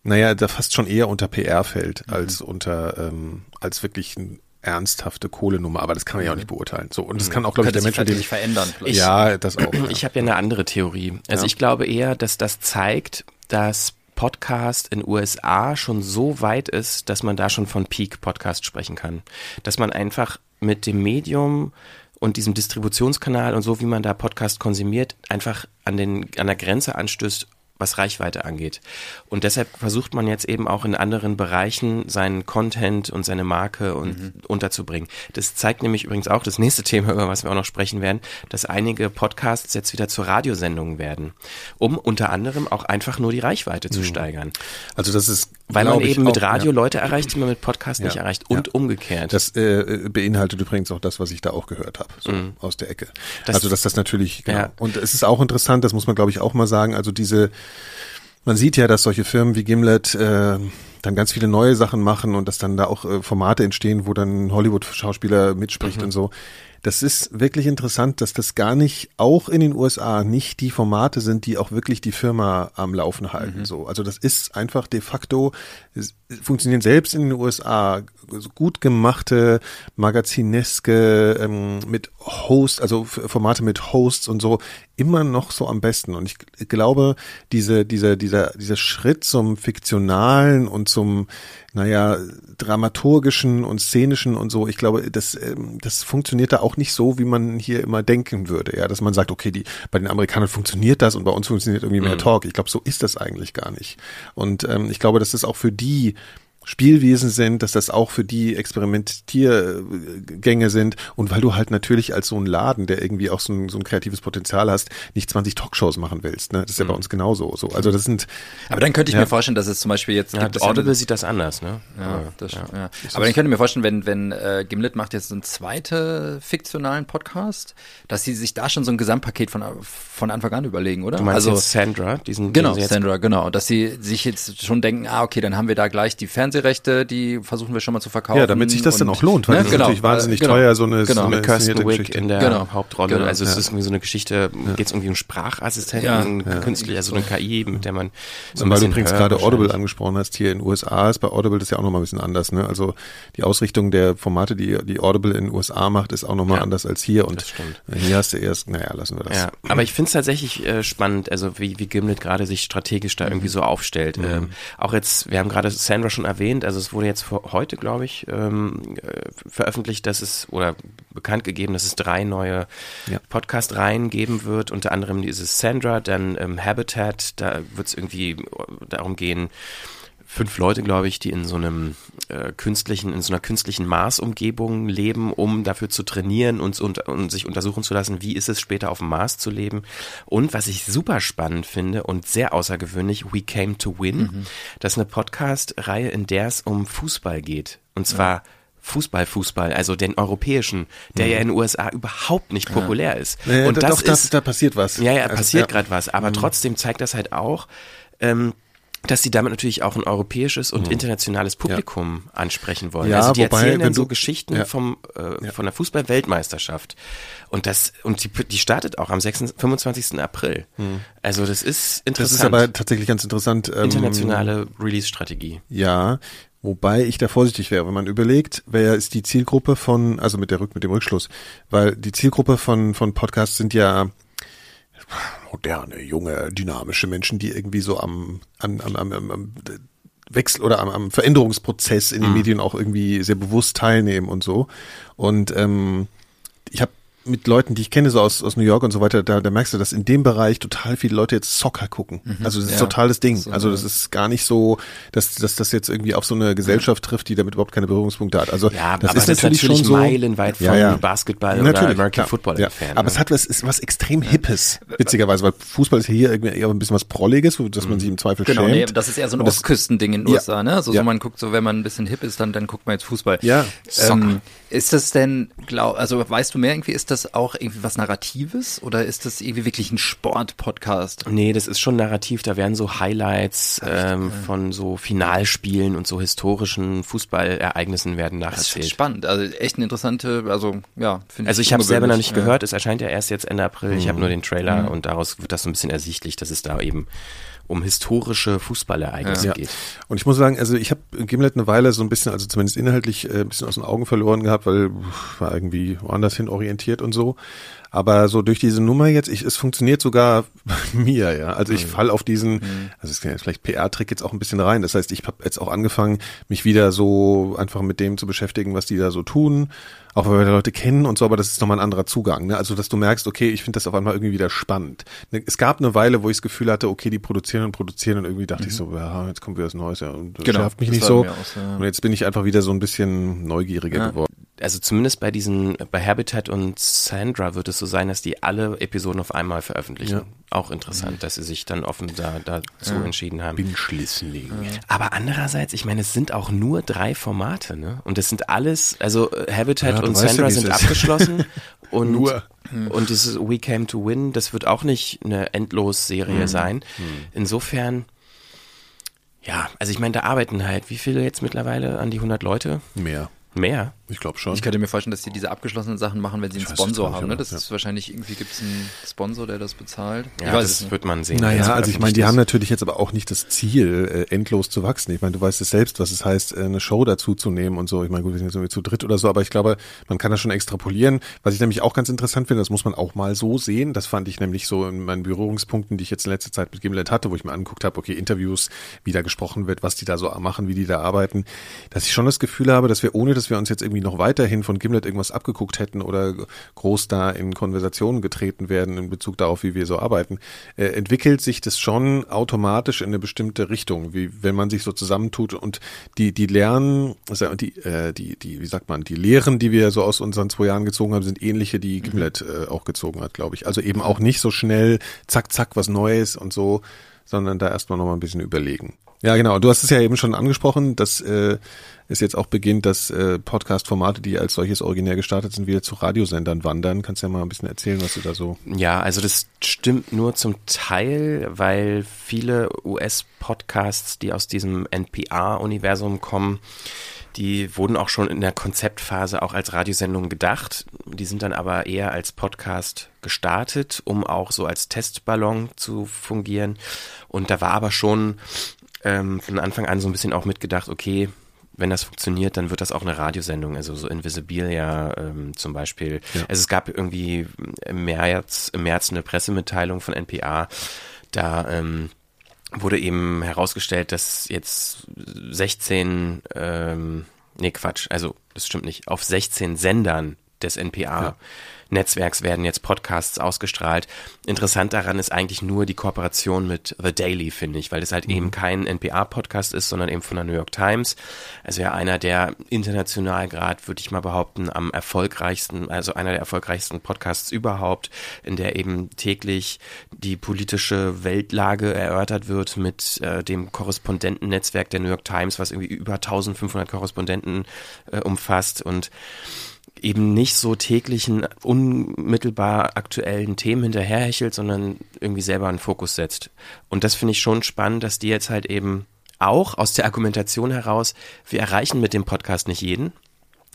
naja, da fast schon eher unter PR fällt, Mhm. als unter, ähm, als wirklich eine ernsthafte Kohlenummer, aber das kann man ja auch nicht beurteilen. So, und das kann auch, glaube ich, Mhm. Der sich Mensch, natürlich verändern. Vielleicht. Ja, das auch. Ja. Ich habe ja eine andere Theorie. Also Ja. ich glaube eher, dass das zeigt, dass Podcast in USA schon so weit ist, dass man da schon von Peak Podcast sprechen kann. Dass man einfach mit dem Medium und diesem Distributionskanal und so, wie man da Podcast konsumiert, einfach an den an der Grenze anstößt, was Reichweite angeht. Und deshalb versucht man jetzt eben auch in anderen Bereichen seinen Content und seine Marke und Mhm. unterzubringen. Das zeigt nämlich übrigens auch das nächste Thema, über was wir auch noch sprechen werden, dass einige Podcasts jetzt wieder zu Radiosendungen werden, um unter anderem auch einfach nur die Reichweite Mhm. zu steigern. Also das ist, Weil man eben mit auch- Radio ja. Leute erreicht, die man mit Podcast nicht Ja, erreicht und ja. umgekehrt. Das äh, beinhaltet übrigens auch das, was ich da auch gehört habe, so aus der Ecke. Das- also dass das natürlich, genau. Und es ist auch interessant, das muss man glaube ich auch mal sagen, also diese, man sieht ja, dass solche Firmen wie Gimlet äh, dann ganz viele neue Sachen machen und dass dann da auch äh, Formate entstehen, wo dann Hollywood-Schauspieler mitspricht Mhm. und so. Das ist wirklich interessant, dass das gar nicht, auch in den USA, nicht die Formate sind, die auch wirklich die Firma am Laufen halten. Mhm. So, also das ist einfach de facto, es funktionieren selbst in den USA gut gemachte Magazineske ähm, mit Host, also Formate mit Hosts und so immer noch so am besten. Und ich glaube, diese, dieser, dieser, dieser Schritt zum Fiktionalen und zum, naja, dramaturgischen und szenischen und so, ich glaube, das, ähm, das funktioniert da auch nicht so, wie man hier immer denken würde. Ja, dass man sagt, okay, die, bei den Amerikanern funktioniert das und bei uns funktioniert irgendwie mehr Talk. Ich glaube, so ist das eigentlich gar nicht. Und ähm, ich glaube, dass es auch für die Spielwesen sind, dass das auch für die Experimentiergänge sind und weil du halt natürlich als so ein Laden, der irgendwie auch so ein, so ein kreatives Potenzial hast, nicht 20 Talkshows machen willst. Ne? Das ist ja bei uns genauso. So. Also das sind Aber dann könnte ich Ja. mir vorstellen, dass es zum Beispiel jetzt ja, gibt ja Audible eine- sieht das anders, ne? Ja, das, ja. Aber dann könnte ich mir vorstellen, wenn, wenn äh, Gimlet macht jetzt einen zweiten fiktionalen Podcast, dass sie sich da schon so ein Gesamtpaket von, von Anfang an überlegen, oder? Du meinst also, jetzt Sandra, diesen Genau, jetzt Sandra, genau. Dass sie sich jetzt schon denken, ah, okay, dann haben wir da gleich die Fernsehrechte, die versuchen wir schon mal zu verkaufen. ja, damit sich das dann auch lohnt, weil ne, das ist genau, natürlich wahnsinnig genau, teuer, so eine, genau. so eine Kirsten Wick in der Genau. Hauptrolle. Genau. Also es Ja. ist irgendwie so eine Geschichte, geht es irgendwie um Sprachassistenten, Ja. künstlich, also eine KI, mit der man so Und ein weil du übrigens gerade Audible angesprochen hast, hier in den USA ist bei Audible das ja auch nochmal ein bisschen anders. Ne? Also die Ausrichtung der Formate, die, die Audible in den USA macht, ist auch nochmal Ja, anders als hier. Und das stimmt. hier hast du erst, naja, lassen wir das. Ja, aber ich finde es tatsächlich äh, spannend, also wie, wie Gimlet gerade sich strategisch da irgendwie so aufstellt. Ähm, auch jetzt, wir haben gerade Sandra schon erwähnt, also es wurde jetzt vor heute, glaube ich, ähm, äh, veröffentlicht, dass es oder bekannt gegeben, dass es drei neue Ja. Podcast-Reihen geben wird, unter anderem dieses Sandra, dann ähm, Habitat, da wird es irgendwie darum gehen, fünf Leute, glaube ich, die in so einem äh, künstlichen, in so einer künstlichen Marsumgebung leben, um dafür zu trainieren und, und, und sich untersuchen zu lassen, wie ist es später auf dem Mars zu leben. Und was ich super spannend finde und sehr außergewöhnlich, We Came to Win. Das ist eine Podcast-Reihe, in der es um Fußball geht. Und zwar Fußball, Fußball, also den europäischen, der ja in den USA überhaupt nicht populär ist. Äh, und da, das doch, da, ist, da passiert was. ja, ja, Also, passiert ja. gerade was. Aber trotzdem zeigt das halt auch, ähm, dass sie damit natürlich auch ein europäisches und internationales Publikum ansprechen wollen. Ja, also die wobei, erzählen dann wenn so du- Geschichten ja. vom äh, von der Fußball-Weltmeisterschaft. Und das und die, die startet auch am 6, 25. April. Also das ist Hm. Das interessant. ist aber tatsächlich ganz interessant. ähm, internationale Release-Strategie. Ja, wobei ich da vorsichtig wäre, wenn man überlegt, wer ist die Zielgruppe von, also mit der Rück, mit dem Rückschluss, weil die Zielgruppe von, von Podcasts sind ja moderne, junge, dynamische Menschen, die irgendwie so am, am, am, am, am, Wechsel oder am, am Veränderungsprozess in den Medien auch irgendwie sehr bewusst teilnehmen und so. Und ähm, ich habe mit Leuten, die ich kenne, so aus, aus New York und so weiter, da, da merkst du, dass in dem Bereich total viele Leute jetzt Soccer gucken. Also das ist Ja. total das Ding. So also das ist gar nicht so, dass, dass das jetzt irgendwie auf so eine Gesellschaft trifft, die damit überhaupt keine Berührungspunkte hat. Also Ja, das ist das ist natürlich, natürlich schon so, meilenweit von ja, ja. Basketball oder American klar, Football ja. entfernt, Aber ne? es hat was, ist was extrem Hippes, witzigerweise, weil Fußball ist ja hier irgendwie eher ein bisschen was Prolliges, dass man sich im Zweifel Genau, nee, schämt. das ist eher so ein Ostküstending in den. USA, ne? So, so man guckt so, wenn man ein bisschen hip ist, dann, dann guckt man jetzt Fußball. Ja. Ähm, ist das denn, glaub, also weißt du mehr irgendwie, ist das auch irgendwie was Narratives oder ist das irgendwie wirklich ein Sport-Podcast? Nee, das ist schon narrativ. Da werden so Highlights ähm, von so Finalspielen und so historischen Fußballereignissen werden Das ist nacherzählt. spannend, also echt eine interessante, also ja, finde Also ich habe selber noch nicht ungewöhnlich, gehört. Es erscheint ja erst jetzt Ende April. Ich habe Mhm. nur den Trailer und daraus wird das so ein bisschen ersichtlich, dass es da eben um historische Fußballereignisse Ja. geht. Und ich muss sagen, also ich habe Gimlet eine Weile so ein bisschen, also zumindest inhaltlich äh, ein bisschen aus den Augen verloren gehabt, weil pff, war irgendwie woanders hin orientiert und so. Aber so durch diese Nummer jetzt, ich, es funktioniert sogar bei mir, ja. Also ich fall auf diesen, also es ist ja vielleicht PR-Trick jetzt auch ein bisschen rein. Das heißt, ich habe jetzt auch angefangen, mich wieder so einfach mit dem zu beschäftigen, was die da so tun. Auch weil wir da Leute kennen und so, aber das ist nochmal ein anderer Zugang. Ne? Also, dass du merkst, okay, ich finde das auf einmal irgendwie wieder spannend. Ne, Es gab eine Weile, wo ich das Gefühl hatte, okay, die produzieren und produzieren und irgendwie dachte ich so, ja, jetzt kommt wieder was Neues, ja. Und das Genau, nervt mich nicht so. so, ja. Und jetzt bin ich einfach wieder so ein bisschen neugieriger geworden. Also zumindest bei diesen, bei Habitat und Sandra wird es so sein, dass die alle Episoden auf einmal veröffentlichen. Ja. Auch interessant, dass sie sich dann offen da, dazu entschieden haben. Binge-Listening. Aber andererseits, ich meine, es sind auch nur drei Formate, ne? Und es sind alles, also äh, Habitat Ja, und ja, Sandra sind abgeschlossen. und, Nur. Und dieses We Came to Win, das wird auch nicht eine Endlos-Serie sein. Insofern, ja, also ich meine, da arbeiten halt, wie viele jetzt mittlerweile an die 100 Leute? Mehr. Mehr? Ich glaube schon. Ich könnte mir vorstellen, dass die diese abgeschlossenen Sachen machen, wenn sie einen weiß Sponsor haben. Ne? Das ja. ist wahrscheinlich irgendwie gibt es einen Sponsor, der das bezahlt. Ja, ich weiß es das nicht. wird man sehen. Naja, also ich meine, die haben natürlich jetzt aber auch nicht das Ziel, äh, endlos zu wachsen. Ich meine, du weißt es selbst, was es heißt, äh, eine Show dazu zu nehmen und so. Ich meine, gut, wir sind jetzt irgendwie zu dritt oder so, aber ich glaube, man kann das schon extrapolieren. Was ich nämlich auch ganz interessant finde, das muss man auch mal so sehen. Das fand ich nämlich so in meinen Berührungspunkten, die ich jetzt in letzter Zeit mit Gimlet hatte, wo ich mir angeguckt habe, okay, Interviews, wie da gesprochen wird, was die da so machen, wie die da arbeiten, dass ich schon das Gefühl habe, dass wir, ohne dass wir uns jetzt irgendwie noch weiterhin von Gimlet irgendwas abgeguckt hätten oder groß da in Konversationen getreten werden in Bezug darauf, wie wir so arbeiten, äh, entwickelt sich das schon automatisch in eine bestimmte Richtung, wie wenn man sich so zusammentut und die die lernen, also die äh, die die wie sagt man, die Lehren, die wir so aus unseren zwei Jahren gezogen haben, sind ähnliche, die Gimlet äh, auch gezogen hat, glaube ich. Also eben auch nicht so schnell zack zack was Neues und so, sondern da erstmal noch mal ein bisschen überlegen. Ja, genau. Du hast es ja eben schon angesprochen, dass äh, es jetzt auch beginnt, dass äh, Podcast-Formate, die als solches originär gestartet sind, wieder zu Radiosendern wandern. Kannst du ja mal ein bisschen erzählen, was du da so. Ja, also das stimmt nur zum Teil, weil viele US-Podcasts, die aus diesem NPR-Universum kommen, die wurden auch schon in der Konzeptphase auch als Radiosendung gedacht. Die sind dann aber eher als Podcast gestartet, um auch so als Testballon zu fungieren. Und da war aber schon ähm, von Anfang an so ein bisschen auch mitgedacht, okay, wenn das funktioniert, dann wird das auch eine Radiosendung, also so Invisibilia ähm, zum Beispiel. Also es gab irgendwie im März, im März eine Pressemitteilung von NPR, da ähm, wurde eben herausgestellt, dass jetzt 16, ähm, nee Quatsch, also das stimmt nicht, auf 16 Sendern des NPR Netzwerks werden jetzt Podcasts ausgestrahlt. Interessant daran ist eigentlich nur die Kooperation mit The Daily, finde ich, weil das halt eben kein NPR-Podcast ist, sondern eben von der New York Times. Also ja einer der international gerade, würde ich mal behaupten, am erfolgreichsten, also einer der erfolgreichsten Podcasts überhaupt, in der eben täglich die politische Weltlage erörtert wird mit äh, dem Korrespondentennetzwerk der New York Times, was irgendwie über 1500 Korrespondenten äh, umfasst und eben nicht so täglichen, unmittelbar aktuellen Themen hinterherhechelt, sondern irgendwie selber einen Fokus setzt. Und das finde ich schon spannend, dass die jetzt halt eben auch aus der Argumentation heraus, wir erreichen mit dem Podcast nicht jeden.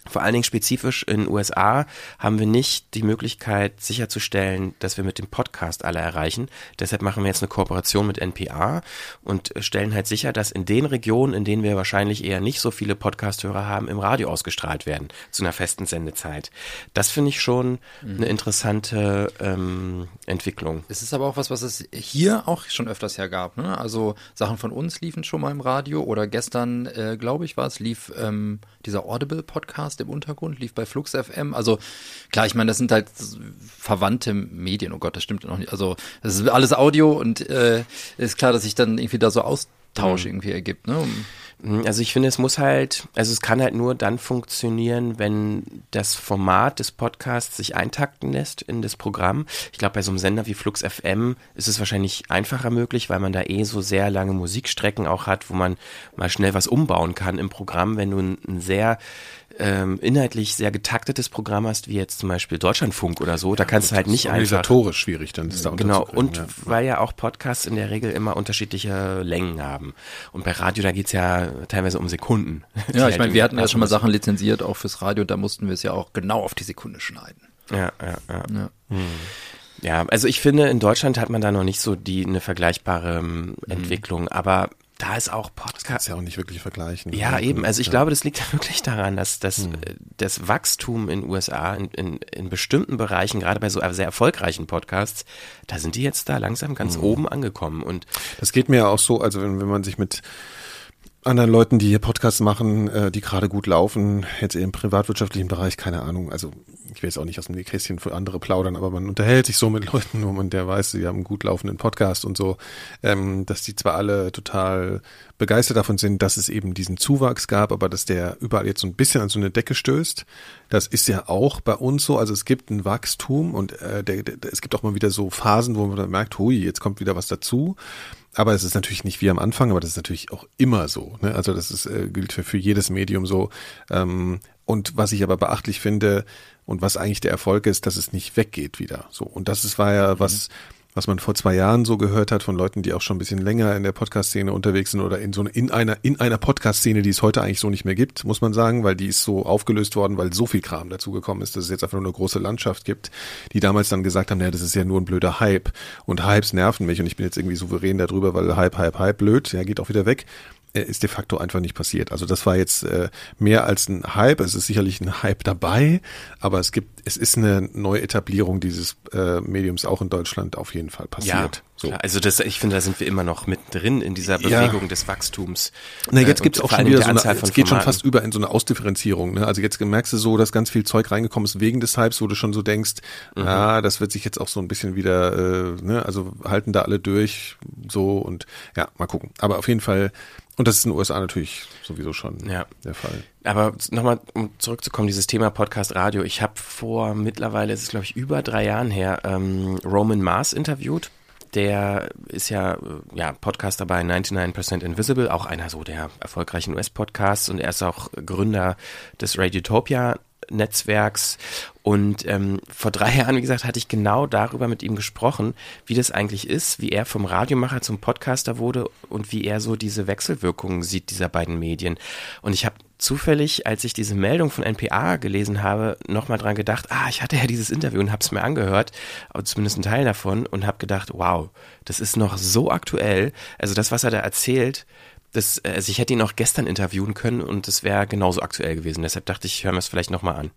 Vor allen Dingen spezifisch in den USA haben wir nicht die Möglichkeit sicherzustellen, dass wir mit dem Podcast alle erreichen. Deshalb machen wir jetzt eine Kooperation mit NPR und stellen halt sicher, dass in den Regionen, in denen wir wahrscheinlich eher nicht so viele Podcast-Hörer haben, im Radio ausgestrahlt werden zu einer festen Sendezeit. Das finde ich schon eine interessante ähm, Entwicklung. Es ist aber auch was, was es hier auch schon öfters ja gab. Ne? Also Sachen von uns liefen schon mal im Radio oder gestern, äh, glaube ich, war es, lief ähm, dieser Audible-Podcast im Untergrund, lief bei Flux FM. Also klar, ich meine, das sind halt verwandte Medien. Oh Gott, das stimmt noch nicht. Also das ist alles Audio und äh, ist klar, dass sich dann irgendwie da so Austausch irgendwie ergibt. Ne? Also ich finde, es muss halt, also es kann halt nur dann funktionieren, wenn das Format des Podcasts sich eintakten lässt in das Programm. Ich glaube, bei so einem Sender wie Flux FM ist es wahrscheinlich einfacher möglich, weil man da eh so sehr lange Musikstrecken auch hat, wo man mal schnell was umbauen kann im Programm. Wenn du ein, ein sehr ähm, inhaltlich sehr getaktetes Programm hast, wie jetzt zum Beispiel Deutschlandfunk oder so, da kannst du halt nicht einfach organisatorisch schwierig, dann ist da Genau, und ja. weil ja auch Podcasts in der Regel immer unterschiedliche Längen haben. Und bei Radio, da geht's ja teilweise um Sekunden. Ja, halt ich meine, wir hatten ja schon mal Sachen lizenziert, auch fürs Radio, da mussten wir es ja auch genau auf die Sekunde schneiden. Ja, ja, ja. Ja. Ja, also ich finde, in Deutschland hat man da noch nicht so die eine vergleichbare ähm, Entwicklung, aber da ist auch Kannst Podcast. ja auch nicht wirklich vergleichen. Ja, eben. Also ich Ja. glaube, das liegt ja wirklich daran, dass, dass Hm. äh, das Wachstum in USA in, in, in bestimmten Bereichen, gerade bei so sehr erfolgreichen Podcasts, da sind die jetzt da langsam ganz Hm. oben angekommen. Und Das geht mir ja auch so, also wenn, wenn man sich mit anderen Leuten, die hier Podcasts machen, äh, die gerade gut laufen, jetzt im privatwirtschaftlichen Bereich, keine Ahnung, also ich will jetzt auch nicht aus dem Nähkästchen für andere plaudern, aber man unterhält sich so mit Leuten, wo man der weiß, sie haben einen gut laufenden Podcast und so, ähm, dass die zwar alle total begeistert davon sind, dass es eben diesen Zuwachs gab, aber dass der überall jetzt so ein bisschen an so eine Decke stößt. Das ist ja auch bei uns so, also es gibt ein Wachstum und äh, der, der, es gibt auch mal wieder so Phasen, wo man merkt, hui, jetzt kommt wieder was dazu. Aber es ist natürlich nicht wie am Anfang, aber das ist natürlich auch immer so. Ne? Also das ist, äh, gilt für, für jedes Medium so. Ähm, und was ich aber beachtlich finde und was eigentlich der Erfolg ist, dass es nicht weggeht wieder. So und das ist, war ja was, was man vor zwei Jahren so gehört hat von Leuten, die auch schon ein bisschen länger in der Podcast-Szene unterwegs sind oder in so in einer in einer Podcast-Szene, die es heute eigentlich so nicht mehr gibt, muss man sagen, weil die ist so aufgelöst worden, weil so viel Kram dazu gekommen ist, dass es jetzt einfach nur eine große Landschaft gibt, die damals dann gesagt haben, naja, das ist ja nur ein blöder Hype. Und Hypes nerven mich und ich bin jetzt irgendwie souverän darüber, weil Hype, Hype, Hype, blöd, ja, geht auch wieder weg ist de facto einfach nicht passiert. Also das war jetzt äh, mehr als ein Hype. Es ist sicherlich ein Hype dabei, aber es gibt, es ist eine Neuetablierung dieses äh, Mediums auch in Deutschland auf jeden Fall passiert. ja, so. klar, also das, ich finde, da sind wir immer noch mittendrin in dieser Ja. Bewegung des Wachstums. Na, Äh, jetzt und gibt's auch schon wieder der so eine, Anzahl von es geht schon fast über in so eine Ausdifferenzierung. Ne? Also jetzt merkst du so, dass ganz viel Zeug reingekommen ist wegen des Hypes, wo du schon so denkst, Mhm. ah, das wird sich jetzt auch so ein bisschen wieder, äh, ne? also halten da alle durch, so und ja, mal gucken. Aber auf jeden Fall, und das ist in den USA natürlich sowieso schon Ja. der Fall. Aber nochmal, um zurückzukommen, dieses Thema Podcast Radio. Ich habe vor mittlerweile, ist es glaube ich über drei Jahren her, ähm, Roman Mars interviewt. Der ist ja, äh, ja Podcaster bei 99% Invisible, auch einer so der erfolgreichen US-Podcasts und er ist auch Gründer des Radiotopia Netzwerks und ähm, vor drei Jahren, wie gesagt, hatte ich genau darüber mit ihm gesprochen, wie das eigentlich ist, wie er vom Radiomacher zum Podcaster wurde und wie er so diese Wechselwirkungen sieht dieser beiden Medien. Und ich habe zufällig, als ich diese Meldung von NPA gelesen habe, nochmal dran gedacht, ah, ich hatte ja dieses Interview und habe es mir angehört, zumindest einen Teil davon und habe gedacht, wow, das ist noch so aktuell. Also das, was er da erzählt, das, also ich hätte ihn auch gestern interviewen können und es wäre genauso aktuell gewesen. Deshalb dachte ich, hören wir es vielleicht nochmal an.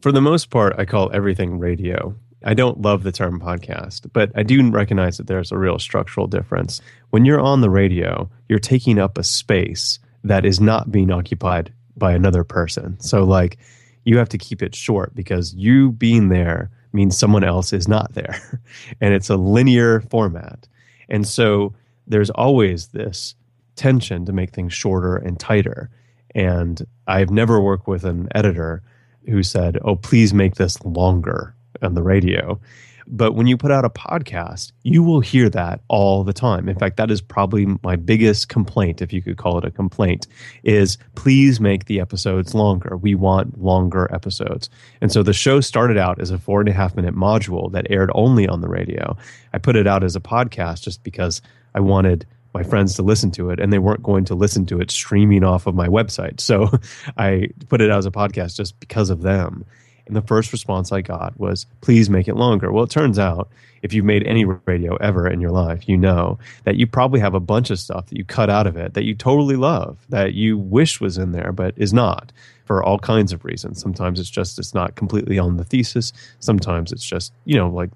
For the most part, I call everything radio. I don't love the term podcast, but I do recognize that there's a real structural difference. When you're on the radio, you're taking up a space that is not being occupied by another person. So, like, you have to keep it short because you being there means someone else is not there. And it's a linear format. And so, there's always this tension to make things shorter and tighter. And I've never worked with an editor who said, Oh, please make this longer on the radio. But when you put out a podcast, you will hear that all the time. In fact, that is probably my biggest complaint, if you could call it a complaint, is please make the episodes longer. We want longer episodes. And so the show started out as a four and a half minute module that aired only on the radio. I put it out as a podcast just because I wanted my friends to listen to it and they weren't going to listen to it streaming off of my website. So I put it out as a podcast just because of them. And the first response I got was, please make it longer. Well, it turns out if you've made any radio ever in your life, you know that you probably have a bunch of stuff that you cut out of it that you totally love, that you wish was in there, but is not for all kinds of reasons. Sometimes it's just it's not completely on the thesis. Sometimes it's just, you know, like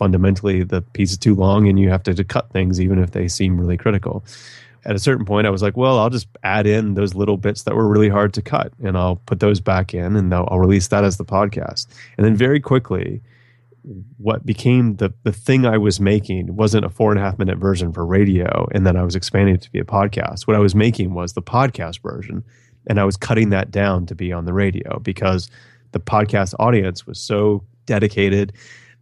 fundamentally the piece is too long and you have to, to cut things even if they seem really critical. At a certain point, I was like, well, I'll just add in those little bits that were really hard to cut and I'll put those back in and I'll, I'll release that as the podcast. And then very quickly, what became the, the thing I was making wasn't a four and a half minute version for radio and then I was expanding it to be a podcast. What I was making was the podcast version and I was cutting that down to be on the radio because the podcast audience was so dedicated.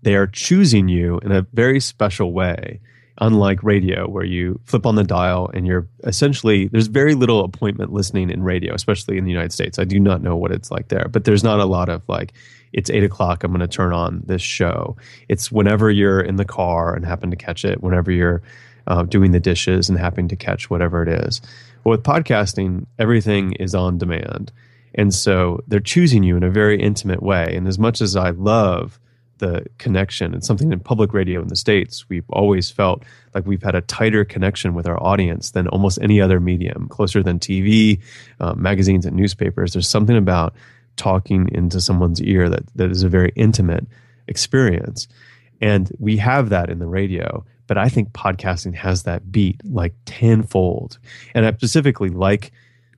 They are choosing you in a very special way, unlike radio, where you flip on the dial and you're essentially, there's very little appointment listening in radio, especially in the United States. I do not know what it's like there, but there's not a lot of like, it's eight o'clock, I'm going to turn on this show. It's whenever you're in the car and happen to catch it, whenever you're uh, doing the dishes and happen to catch whatever it is. But with podcasting, everything is on demand. And so they're choosing you in a very intimate way. And as much as I love the connection. It's something in public radio in the States, we've always felt like we've had a tighter connection with our audience than almost any other medium, closer than TV, uh, magazines, and newspapers. There's something about talking into someone's ear that, that is a very intimate experience. And we have that in the radio, but I think podcasting has that beat like tenfold. And I specifically like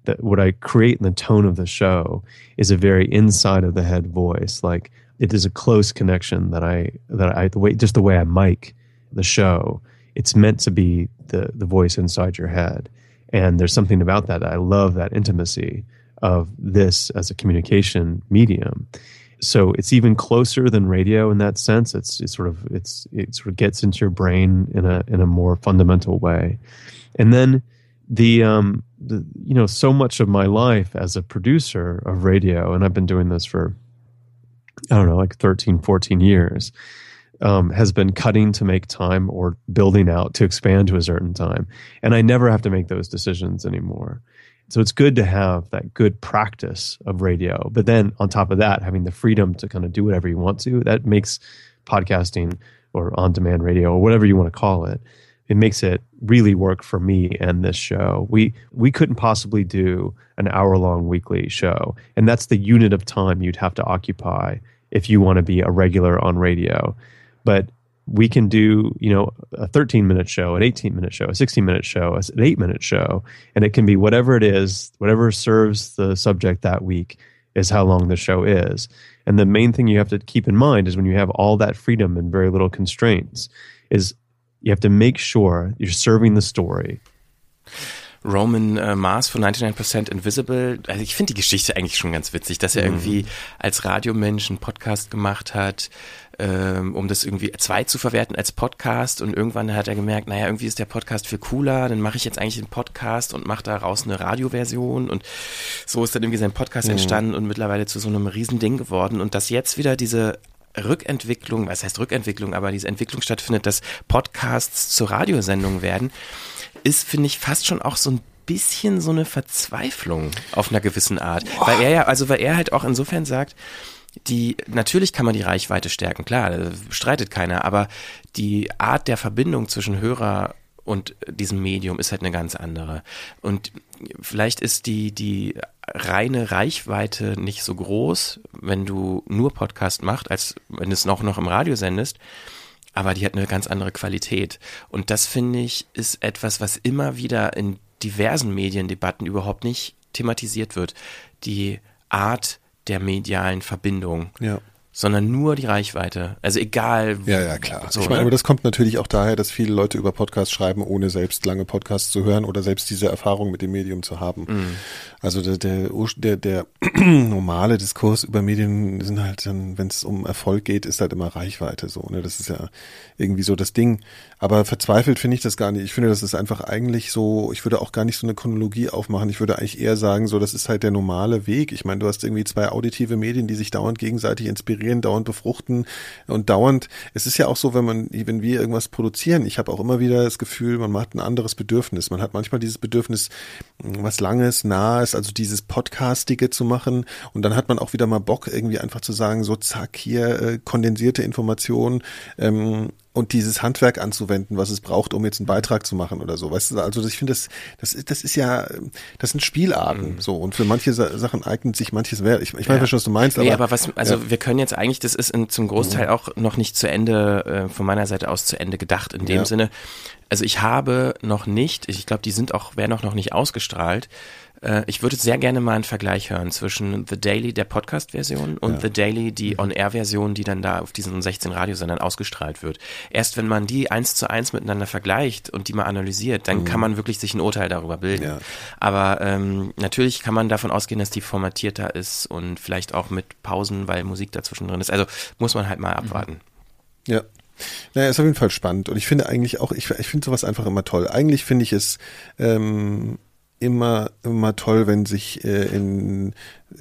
that what I create in the tone of the show is a very inside of the head voice. Like it is a close connection that I that I the way just the way I mic the show. It's meant to be the the voice inside your head, and there's something about that. I love that intimacy of this as a communication medium. So it's even closer than radio in that sense. It's, it's sort of it's it sort of gets into your brain in a in a more fundamental way, and then the um the, you know so much of my life as a producer of radio, and I've been doing this for I don't know, like 13, 14 years, um, has been cutting to make time or building out to expand to a certain time. And I never have to make those decisions anymore. So it's good to have that good practice of radio. But then on top of that, having the freedom to kind of do whatever you want to, that makes podcasting or on demand radio or whatever you want to call it, it makes it really work for me and this show. We we couldn't possibly do an hour long weekly show, and that's the unit of time you'd have to occupy if you want to be a regular on radio. But we can do you know a 13 minute show an 18 minute show a 16 minute show an 8 minute show and it can be whatever it is whatever serves the subject that week is how long the show is and the main thing you have to keep in mind is when you have all that freedom and very little constraints is you have to make sure you're serving the story. Roman äh, Mars von 99% Invisible, also ich finde die Geschichte eigentlich schon ganz witzig, dass er mhm. irgendwie als Radiomensch einen Podcast gemacht hat, ähm, um das irgendwie zwei zu verwerten als Podcast. Und irgendwann hat er gemerkt, naja, irgendwie ist der Podcast viel cooler, dann mache ich jetzt eigentlich einen Podcast und mache daraus eine Radioversion. Und so ist dann irgendwie sein Podcast mhm. entstanden und mittlerweile zu so einem Riesending geworden. Und dass jetzt wieder diese Rückentwicklung, was heißt Rückentwicklung, aber diese Entwicklung stattfindet, dass Podcasts zur Radiosendung werden, ist, finde ich, fast schon auch so ein bisschen so eine Verzweiflung auf einer gewissen Art. Boah. Weil er ja, also weil er halt auch insofern sagt, die, natürlich kann man die Reichweite stärken, klar, bestreitet keiner, aber die Art der Verbindung zwischen Hörer und diesem Medium ist halt eine ganz andere. Und vielleicht ist die, die reine Reichweite nicht so groß, wenn du nur Podcast machst, als wenn du es noch, noch im Radio sendest aber die hat eine ganz andere Qualität. Und das finde ich ist etwas, was immer wieder in diversen Mediendebatten überhaupt nicht thematisiert wird. Die Art der medialen Verbindung. Ja sondern nur die Reichweite. Also egal. Ja, ja, klar. So, ich meine, ne? aber das kommt natürlich auch daher, dass viele Leute über Podcasts schreiben, ohne selbst lange Podcasts zu hören oder selbst diese Erfahrung mit dem Medium zu haben. Mhm. Also der, der, der, der normale Diskurs über Medien sind halt dann, wenn es um Erfolg geht, ist halt immer Reichweite so. Ne? Das ist ja irgendwie so das Ding. Aber verzweifelt finde ich das gar nicht. Ich finde, das ist einfach eigentlich so, ich würde auch gar nicht so eine Chronologie aufmachen. Ich würde eigentlich eher sagen, so, das ist halt der normale Weg. Ich meine, du hast irgendwie zwei auditive Medien, die sich dauernd gegenseitig inspirieren, dauernd befruchten und dauernd, es ist ja auch so, wenn man, wenn wir irgendwas produzieren, ich habe auch immer wieder das Gefühl, man macht ein anderes Bedürfnis. Man hat manchmal dieses Bedürfnis, was Langes, Nahes, also dieses Podcastige zu machen und dann hat man auch wieder mal Bock, irgendwie einfach zu sagen, so zack, hier äh, kondensierte Informationen, ähm, und dieses Handwerk anzuwenden, was es braucht, um jetzt einen Beitrag zu machen oder so. Weißt du, also ich finde, das, das, das ist ja, das sind Spielarten mhm. so und für manche Sachen eignet sich manches mehr. Ich, ich weiß ja. schon, was du meinst, aber. Nee, aber was, also ja. wir können jetzt eigentlich, das ist in, zum Großteil mhm. auch noch nicht zu Ende, äh, von meiner Seite aus zu Ende gedacht, in dem ja. Sinne. Also ich habe noch nicht, ich glaube, die sind auch, werden auch noch nicht ausgestrahlt, äh, ich würde sehr gerne mal einen Vergleich hören zwischen The Daily, der Podcast-Version, und ja. The Daily, die On-Air-Version, die dann da auf diesen 16 Radiosendern ausgestrahlt wird. Erst wenn man die eins zu eins miteinander vergleicht und die mal analysiert, dann mhm. kann man wirklich sich ein Urteil darüber bilden. Ja. Aber ähm, natürlich kann man davon ausgehen, dass die formatierter ist und vielleicht auch mit Pausen, weil Musik dazwischen drin ist. Also muss man halt mal abwarten. Ja, naja, ist auf jeden Fall spannend. Und ich finde eigentlich auch, ich, ich finde sowas einfach immer toll. Eigentlich finde ich es ähm, immer, immer toll, wenn sich äh, in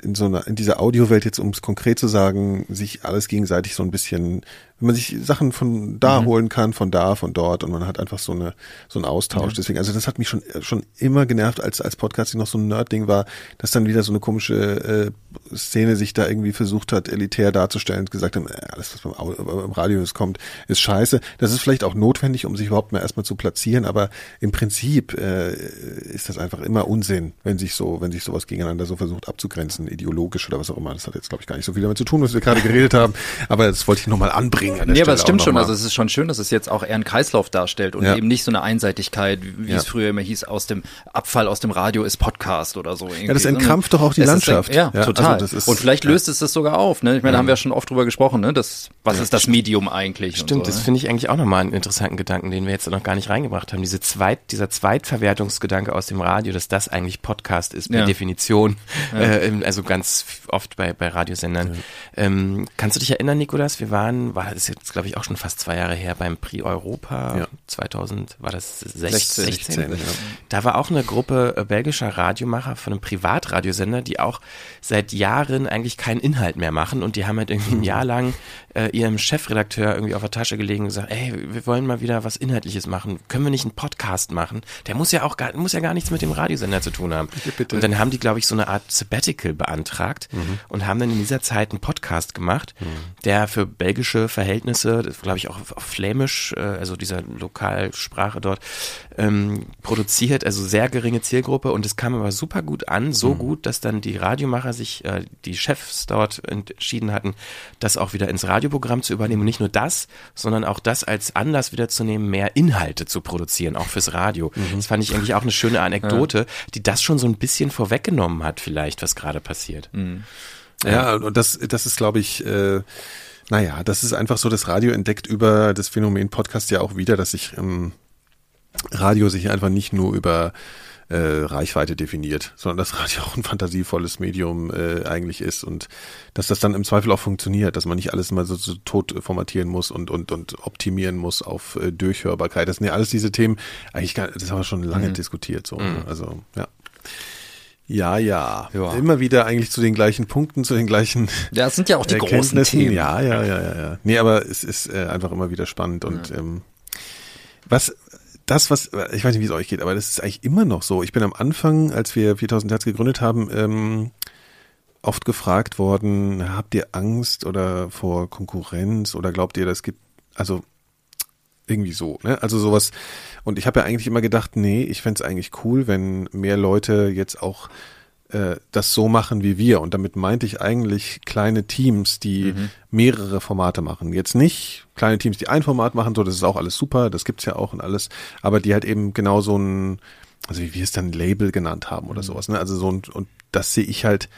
in so einer, in dieser Audiowelt jetzt, um es konkret zu sagen, sich alles gegenseitig so ein bisschen, wenn man sich Sachen von da holen kann, von da, von dort und man hat einfach so eine, so einen Austausch. Deswegen, also das hat mich schon, schon immer genervt, als, als Podcasting noch so ein Nerd-Ding war, dass dann wieder so eine komische äh, Szene sich da irgendwie versucht hat, elitär darzustellen und gesagt haben, äh, alles, was beim, beim Radio ist, kommt, ist scheiße. Das ist vielleicht auch notwendig, um sich überhaupt mal erstmal zu platzieren, aber im Prinzip äh, ist das einfach immer Unsinn, wenn sich so, wenn sich sowas gegeneinander so versucht abzugrenzen, ideologisch oder was auch immer. Das hat jetzt, glaube ich, gar nicht so viel damit zu tun, was wir gerade geredet haben, aber das wollte ich nochmal anbringen. an der Nee, aber es stimmt schon. Also es ist schon schön, dass es jetzt auch eher einen Kreislauf darstellt und Ja. eben nicht so eine Einseitigkeit, wie Ja. es früher immer hieß, aus dem Abfall aus dem Radio ist Podcast oder so. irgendwie, Ja, das entkrampft doch auch die es ist Landschaft. Ein, ja, Ja, total. also das ist- und vielleicht ja. löst es das sogar auf. Ne? Ich meine, da haben wir ja schon oft drüber gesprochen. Ne? Das, was ist das Medium eigentlich? und Stimmt, so, das ne? finde ich eigentlich auch nochmal einen interessanten Gedanken, den wir jetzt noch gar nicht reingebracht haben. Diese Zweit, dieser Zweitverwertungsgedanke aus dem Radio, dass das eigentlich Podcast ist, per Ja. Definition, äh, im- also ganz oft bei, bei Radiosendern. Ähm, kannst du dich erinnern, Nikolas? Wir waren, war das ist jetzt, glaube ich, auch schon fast zwei Jahre her beim Prix Europa Ja. 2000, war das 16? 16, 16, ja. Da war auch eine Gruppe äh, belgischer Radiomacher von einem Privatradiosender, die auch seit Jahren eigentlich keinen Inhalt mehr machen und die haben halt irgendwie ein Jahr lang äh, ihrem Chefredakteur irgendwie auf der Tasche gelegen und gesagt, ey, wir wollen mal wieder was Inhaltliches machen. Können wir nicht einen Podcast machen? Der muss ja auch gar, muss ja gar nichts mit dem Radiosender zu tun haben. bitte. Und dann haben die, glaube ich, so eine Art Sabbatical beantragt und haben dann in dieser Zeit einen Podcast gemacht, der für belgische Verhältnisse, glaube ich auch auf, Flämisch, äh, also dieser Lokalsprache dort, ähm, produziert, also sehr geringe Zielgruppe. Und es kam aber super gut an, so gut, dass dann die Radiomacher sich, äh, die Chefs dort entschieden hatten, das auch wieder ins Radioprogramm zu übernehmen. Und nicht nur das, sondern auch das als Anlass wieder zu nehmen, mehr Inhalte zu produzieren, auch fürs Radio. Das fand ich eigentlich auch eine schöne Anekdote, die das schon so ein bisschen vorweggenommen hat vielleicht, was gerade passiert. Ja, und das, das ist, glaube ich, äh, naja, das ist einfach so, das Radio entdeckt über das Phänomen Podcast ja auch wieder, dass sich ähm, Radio sich einfach nicht nur über äh, Reichweite definiert, sondern dass Radio auch ein fantasievolles Medium äh, eigentlich ist und dass das dann im Zweifel auch funktioniert, dass man nicht alles mal so, so tot formatieren muss und, und, und optimieren muss auf äh, Durchhörbarkeit. Das sind ja alles diese Themen, eigentlich gar, das haben wir schon lange diskutiert, so, ne? also, ja. Ja, ja, Ja. Immer wieder eigentlich zu den gleichen Punkten, zu den gleichen Ja, es sind ja auch die großen. Themen. Ja, ja, ja, ja, ja. Nee, aber es ist äh, einfach immer wieder spannend und ähm, was das, was, ich weiß nicht, wie es euch geht, aber das ist eigentlich immer noch so. Ich bin am Anfang, als wir 4000 Hertz gegründet haben, ähm, oft gefragt worden, habt ihr Angst oder vor Konkurrenz oder glaubt ihr, das gibt, also irgendwie so, ne? Also sowas. Und ich habe ja eigentlich immer gedacht, nee, ich fänd's eigentlich cool, wenn mehr Leute jetzt auch äh, das so machen wie wir. Und damit meinte ich eigentlich kleine Teams, die mehrere Formate machen. Jetzt nicht kleine Teams, die ein Format machen, so, das ist auch alles super, das gibt's ja auch und alles, aber die halt eben genau so ein, also wie wir es dann Label genannt haben oder sowas, ne? Also so ein, und das sehe ich halt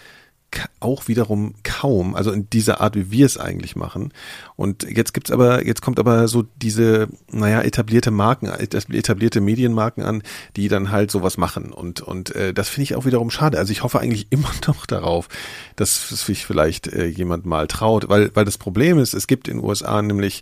auch wiederum kaum, also in dieser Art, wie wir es eigentlich machen. Und jetzt gibt's aber, jetzt kommt aber so diese, naja, etablierte Marken, etablierte Medienmarken an, die dann halt sowas machen. Und, und äh, das finde ich auch wiederum schade. Also ich hoffe eigentlich immer noch darauf, dass sich vielleicht äh, jemand mal traut, weil, weil das Problem ist, es gibt in den USA nämlich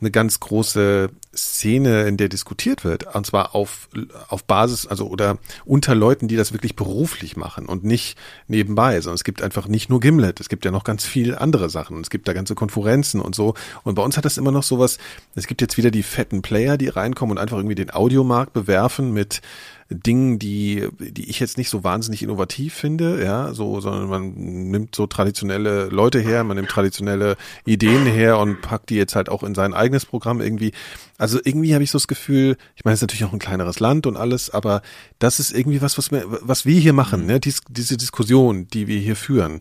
eine ganz große Szene, in der diskutiert wird, und zwar auf, auf Basis, also oder unter Leuten, die das wirklich beruflich machen und nicht nebenbei, sondern es gibt einfach nicht nur Gimlet, es gibt ja noch ganz viel andere Sachen, es gibt da ganze Konferenzen und so. Und bei uns hat das immer noch sowas, es gibt jetzt wieder die fetten Player, die reinkommen und einfach irgendwie den Audiomarkt bewerfen mit Dingen, die, die ich jetzt nicht so wahnsinnig innovativ finde, ja, so, sondern man nimmt so traditionelle Leute her, man nimmt traditionelle Ideen her und packt die jetzt halt auch in sein eigenes Programm irgendwie. Also irgendwie habe ich so das Gefühl, ich meine, es ist natürlich auch ein kleineres Land und alles, aber das ist irgendwie was, was wir, was wir hier machen, ne? Dies, diese Diskussion, die wir hier führen.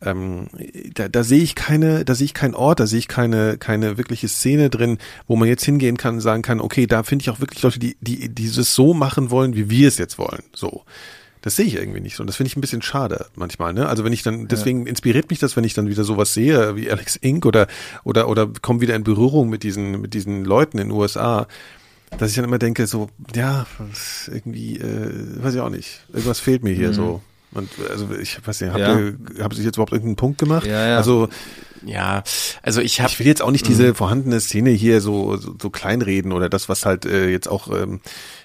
Ähm, da, da sehe ich keine, da sehe ich keinen Ort, da sehe ich keine, keine wirkliche Szene drin, wo man jetzt hingehen kann und sagen kann, okay, da finde ich auch wirklich Leute, die, die dieses so machen wollen, wie wir es jetzt wollen. So. Das sehe ich irgendwie nicht so. Und das finde ich ein bisschen schade manchmal, ne? Also wenn ich dann, deswegen inspiriert mich das, wenn ich dann wieder sowas sehe, wie Alex Inc. oder, oder, oder komme wieder in Berührung mit diesen, mit diesen Leuten in den USA, dass ich dann immer denke, so, ja, irgendwie, äh, weiß ich auch nicht. Irgendwas fehlt mir hier so. Und also ich weiß nicht, habt Ja. ihr, habt ihr jetzt überhaupt irgendeinen Punkt gemacht? Ja, ja. Also ja, also ich habe Ich will jetzt auch nicht diese vorhandene Szene hier so, so, so kleinreden oder das, was halt äh, jetzt auch ähm,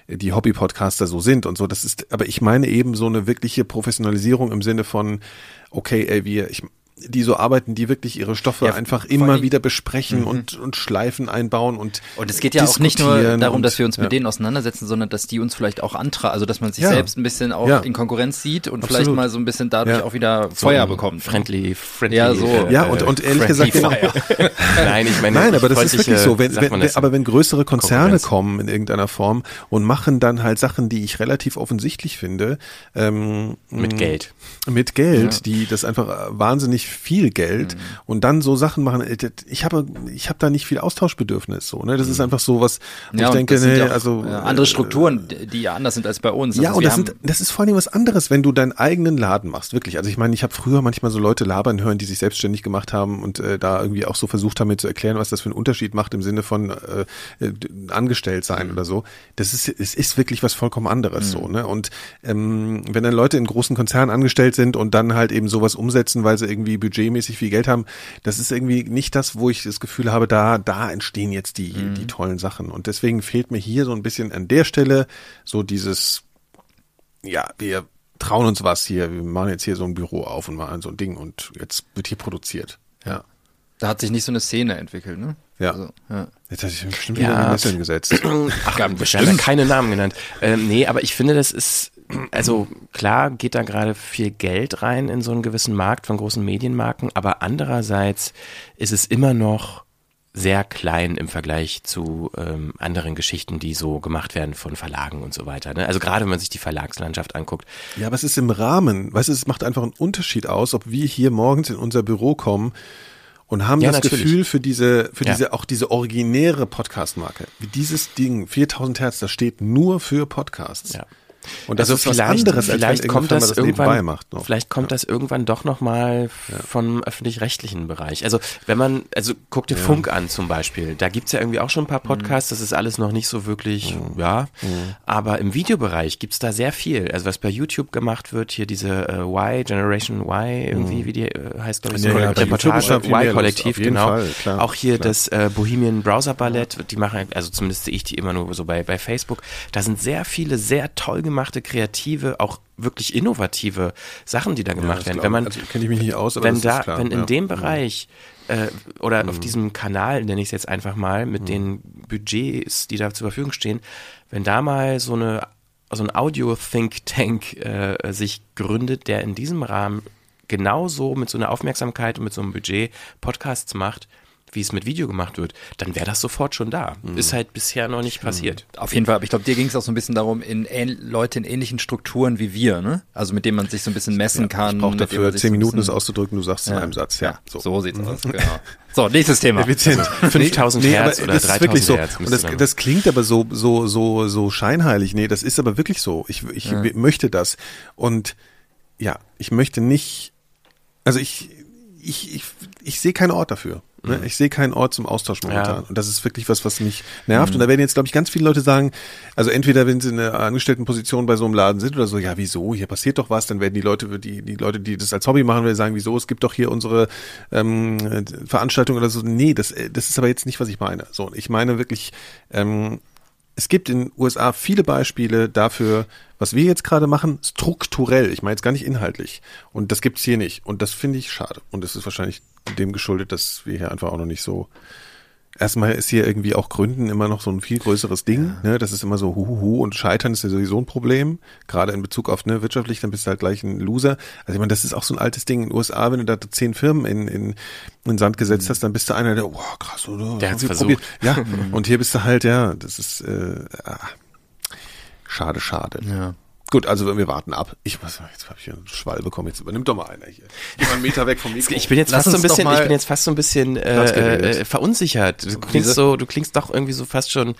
die Hobby-Podcaster so sind und so. Das ist, aber ich meine eben so eine wirkliche Professionalisierung im Sinne von, okay, ey, wir, ich, die so arbeiten, die wirklich ihre Stoffe Ja, einfach immer wieder besprechen und, und Schleifen einbauen und Und es geht ja auch nicht nur darum, und- dass wir uns mit ja. denen auseinandersetzen, sondern dass die uns vielleicht auch antra, also dass man sich Ja. selbst ein bisschen auch Ja. in Konkurrenz sieht und Absolut. vielleicht mal so ein bisschen dadurch Ja. auch wieder Feuer bekommt. friendly, friendly. Ja, so. äh, Ja, und, und ehrlich Friendly gesagt, genau, Fire. nein, ich meine, Nein, aber das ist wirklich so. Wenn, wenn, aber wenn größere Konzerne kommen in irgendeiner Form und machen dann halt Sachen, die ich relativ offensichtlich finde, ähm, mit Geld. mit Geld, die das einfach wahnsinnig viel Geld Mhm. und dann so Sachen machen. äh, Ich habe, ich habe da nicht viel Austauschbedürfnis. So, ne, das ist einfach so was. wo Mhm. Ja, ich denke, nee, ja also äh, andere Strukturen, die ja anders sind als bei uns. Ja, Also und das, sind, das ist vor allem was anderes, wenn du deinen eigenen Laden machst, wirklich. Also ich meine, ich habe früher manchmal so Leute labern hören, die sich selbstständig gemacht haben und äh, da irgendwie auch so versucht haben, mir zu erklären, was das für einen Unterschied macht im Sinne von äh, äh, angestellt sein oder so. Das ist, es ist wirklich was vollkommen anderes so, ne? Und ähm, wenn dann Leute in großen Konzernen angestellt sind und dann halt eben sowas umsetzen, weil sie irgendwie budgetmäßig viel Geld haben, das ist irgendwie nicht das, wo ich das Gefühl habe, da, da entstehen jetzt die, die tollen Sachen. Und deswegen fehlt mir hier so ein bisschen an der Stelle so dieses ja, wir trauen uns was hier, wir machen jetzt hier so ein Büro auf und machen so ein Ding und jetzt wird hier produziert. Ja. da hat sich nicht so eine Szene entwickelt, ne? Ja. Also, ja. Jetzt hatte ich mich bestimmt Ja. wieder in die Nesseln gesetzt. Ach, haben ja keine Namen genannt. Ähm, nee, aber ich finde, das ist, also klar geht da gerade viel Geld rein in so einen gewissen Markt von großen Medienmarken, aber andererseits ist es immer noch sehr klein im Vergleich zu ähm, anderen Geschichten, die so gemacht werden von Verlagen und so weiter. Ne? Also gerade wenn man sich die Verlagslandschaft anguckt. Ja, aber es ist im Rahmen. Weißt du, es macht einfach einen Unterschied aus, ob wir hier morgens in unser Büro kommen und haben Ja, das natürlich. Gefühl für diese, für Ja. diese, auch diese originäre Podcast-Marke. Wie dieses Ding, 4000 Hertz, das steht nur für Podcasts. Ja. Und das also ist was vielleicht, anderes, als vielleicht kommt das irgendwann, nebenbei macht. noch. vielleicht kommt das irgendwann doch nochmal vom öffentlich-rechtlichen Bereich. Also wenn man, also guck dir Funk an zum Beispiel, da gibt's ja irgendwie auch schon ein paar Mhm. Podcasts, das ist alles noch nicht so wirklich, ja, aber im Videobereich gibt's da sehr viel. Also was bei YouTube gemacht wird, hier diese äh, Y, Generation Y, irgendwie, wie die äh, heißt, glaube ich, so Mhm. Ja, ja, los, Y-Kollektiv, genau. Fall, klar, auch hier klar. das äh, Bohemian Browser Ballett, die machen, also zumindest sehe ich die immer nur so bei, bei Facebook. Da sind sehr viele sehr toll gemachte, kreative, auch wirklich innovative Sachen, die da gemacht das werden. glaub Wenn man. Also, kenne ich mich nicht aus, aber wenn da, klar, wenn in ja. dem Bereich äh, oder auf diesem Kanal, nenne ich es jetzt einfach mal, mit den Budgets, die da zur Verfügung stehen, wenn da mal so eine so ein Audio-Think-Tank äh, sich gründet, der in diesem Rahmen genauso mit so einer Aufmerksamkeit und mit so einem Budget Podcasts macht, wie es mit Video gemacht wird, dann wäre das sofort schon da. Ist halt bisher noch nicht passiert. Auf jeden Fall, aber ich glaube, dir ging es auch so ein bisschen darum, in Leute in ähnlichen Strukturen wie wir, ne? Also mit denen man sich so ein bisschen messen kann. Ich brauche dafür zehn Minuten, bisschen- auszudrücken, du sagst es in einem Satz. Ja, so. So sieht's aus, genau. So, nächstes Thema. Effizient. 5000 Hertz aber oder das ist wirklich 3000 so. Hertz Und das, das klingt aber so, so, so, so scheinheilig. Nee, das ist aber wirklich so. Ich, ich möchte das. Und ja, ich möchte nicht, also ich, ich, ich, ich sehe keinen Ort dafür. Ne? Ich sehe keinen Ort zum Austausch momentan. Ja. Und das ist wirklich was, was mich nervt. Und da werden jetzt, glaube ich, ganz viele Leute sagen, also entweder wenn sie in einer Angestelltenposition bei so einem Laden sind oder so, ja, wieso, hier passiert doch was, dann werden die Leute, die, die Leute, die das als Hobby machen, werden sagen, wieso, es gibt doch hier unsere ähm, Veranstaltung oder so. Nee, das, äh, das ist aber jetzt nicht, was ich meine. So, ich meine wirklich, ähm, es gibt in den USA viele Beispiele dafür, was wir jetzt gerade machen, strukturell. Ich meine jetzt gar nicht inhaltlich. Und das gibt's hier nicht. Und das finde ich schade. Und das ist wahrscheinlich dem geschuldet, dass wir hier einfach auch noch nicht so. Erstmal ist hier irgendwie auch Gründen immer noch so ein viel größeres Ding. Ne? Das ist immer so huhuhu und Scheitern ist ja sowieso ein Problem. Gerade in Bezug auf ne, wirtschaftlich, dann bist du halt gleich ein Loser. Also ich meine, das ist auch so ein altes Ding in den USA, wenn du da zehn Firmen in, in, in den Sand gesetzt hast, dann bist du einer, der, oh krass, oder? Der hat's versucht. probiert. Ja, und hier bist du halt, ja, das ist äh, ah, schade, schade. Ja. Gut, also wir warten ab. Ich was, jetzt habe ich hier einen Schwall bekommen. Jetzt übernimmt doch mal einer hier. Mal einen Meter weg vom Mikro. Ich bin jetzt Lass fast so ein bisschen, ich bin jetzt fast so ein bisschen äh, äh, verunsichert. Du klingst so, du klingst doch irgendwie so fast schon,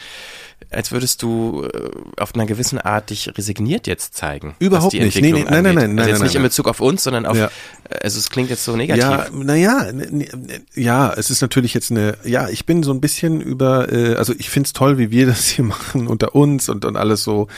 als würdest du äh, auf einer gewissen Art dich resigniert jetzt zeigen. Überhaupt nicht. Nee, nee, nein, nein, nein, nein, Also jetzt nein, nicht in nein. Bezug auf uns, sondern auf, Ja. äh, also es klingt jetzt so negativ. Ja, naja, ja, es ist natürlich jetzt eine, ja, ich bin so ein bisschen über, äh, also ich find's toll, wie wir das hier machen unter uns und, und alles so,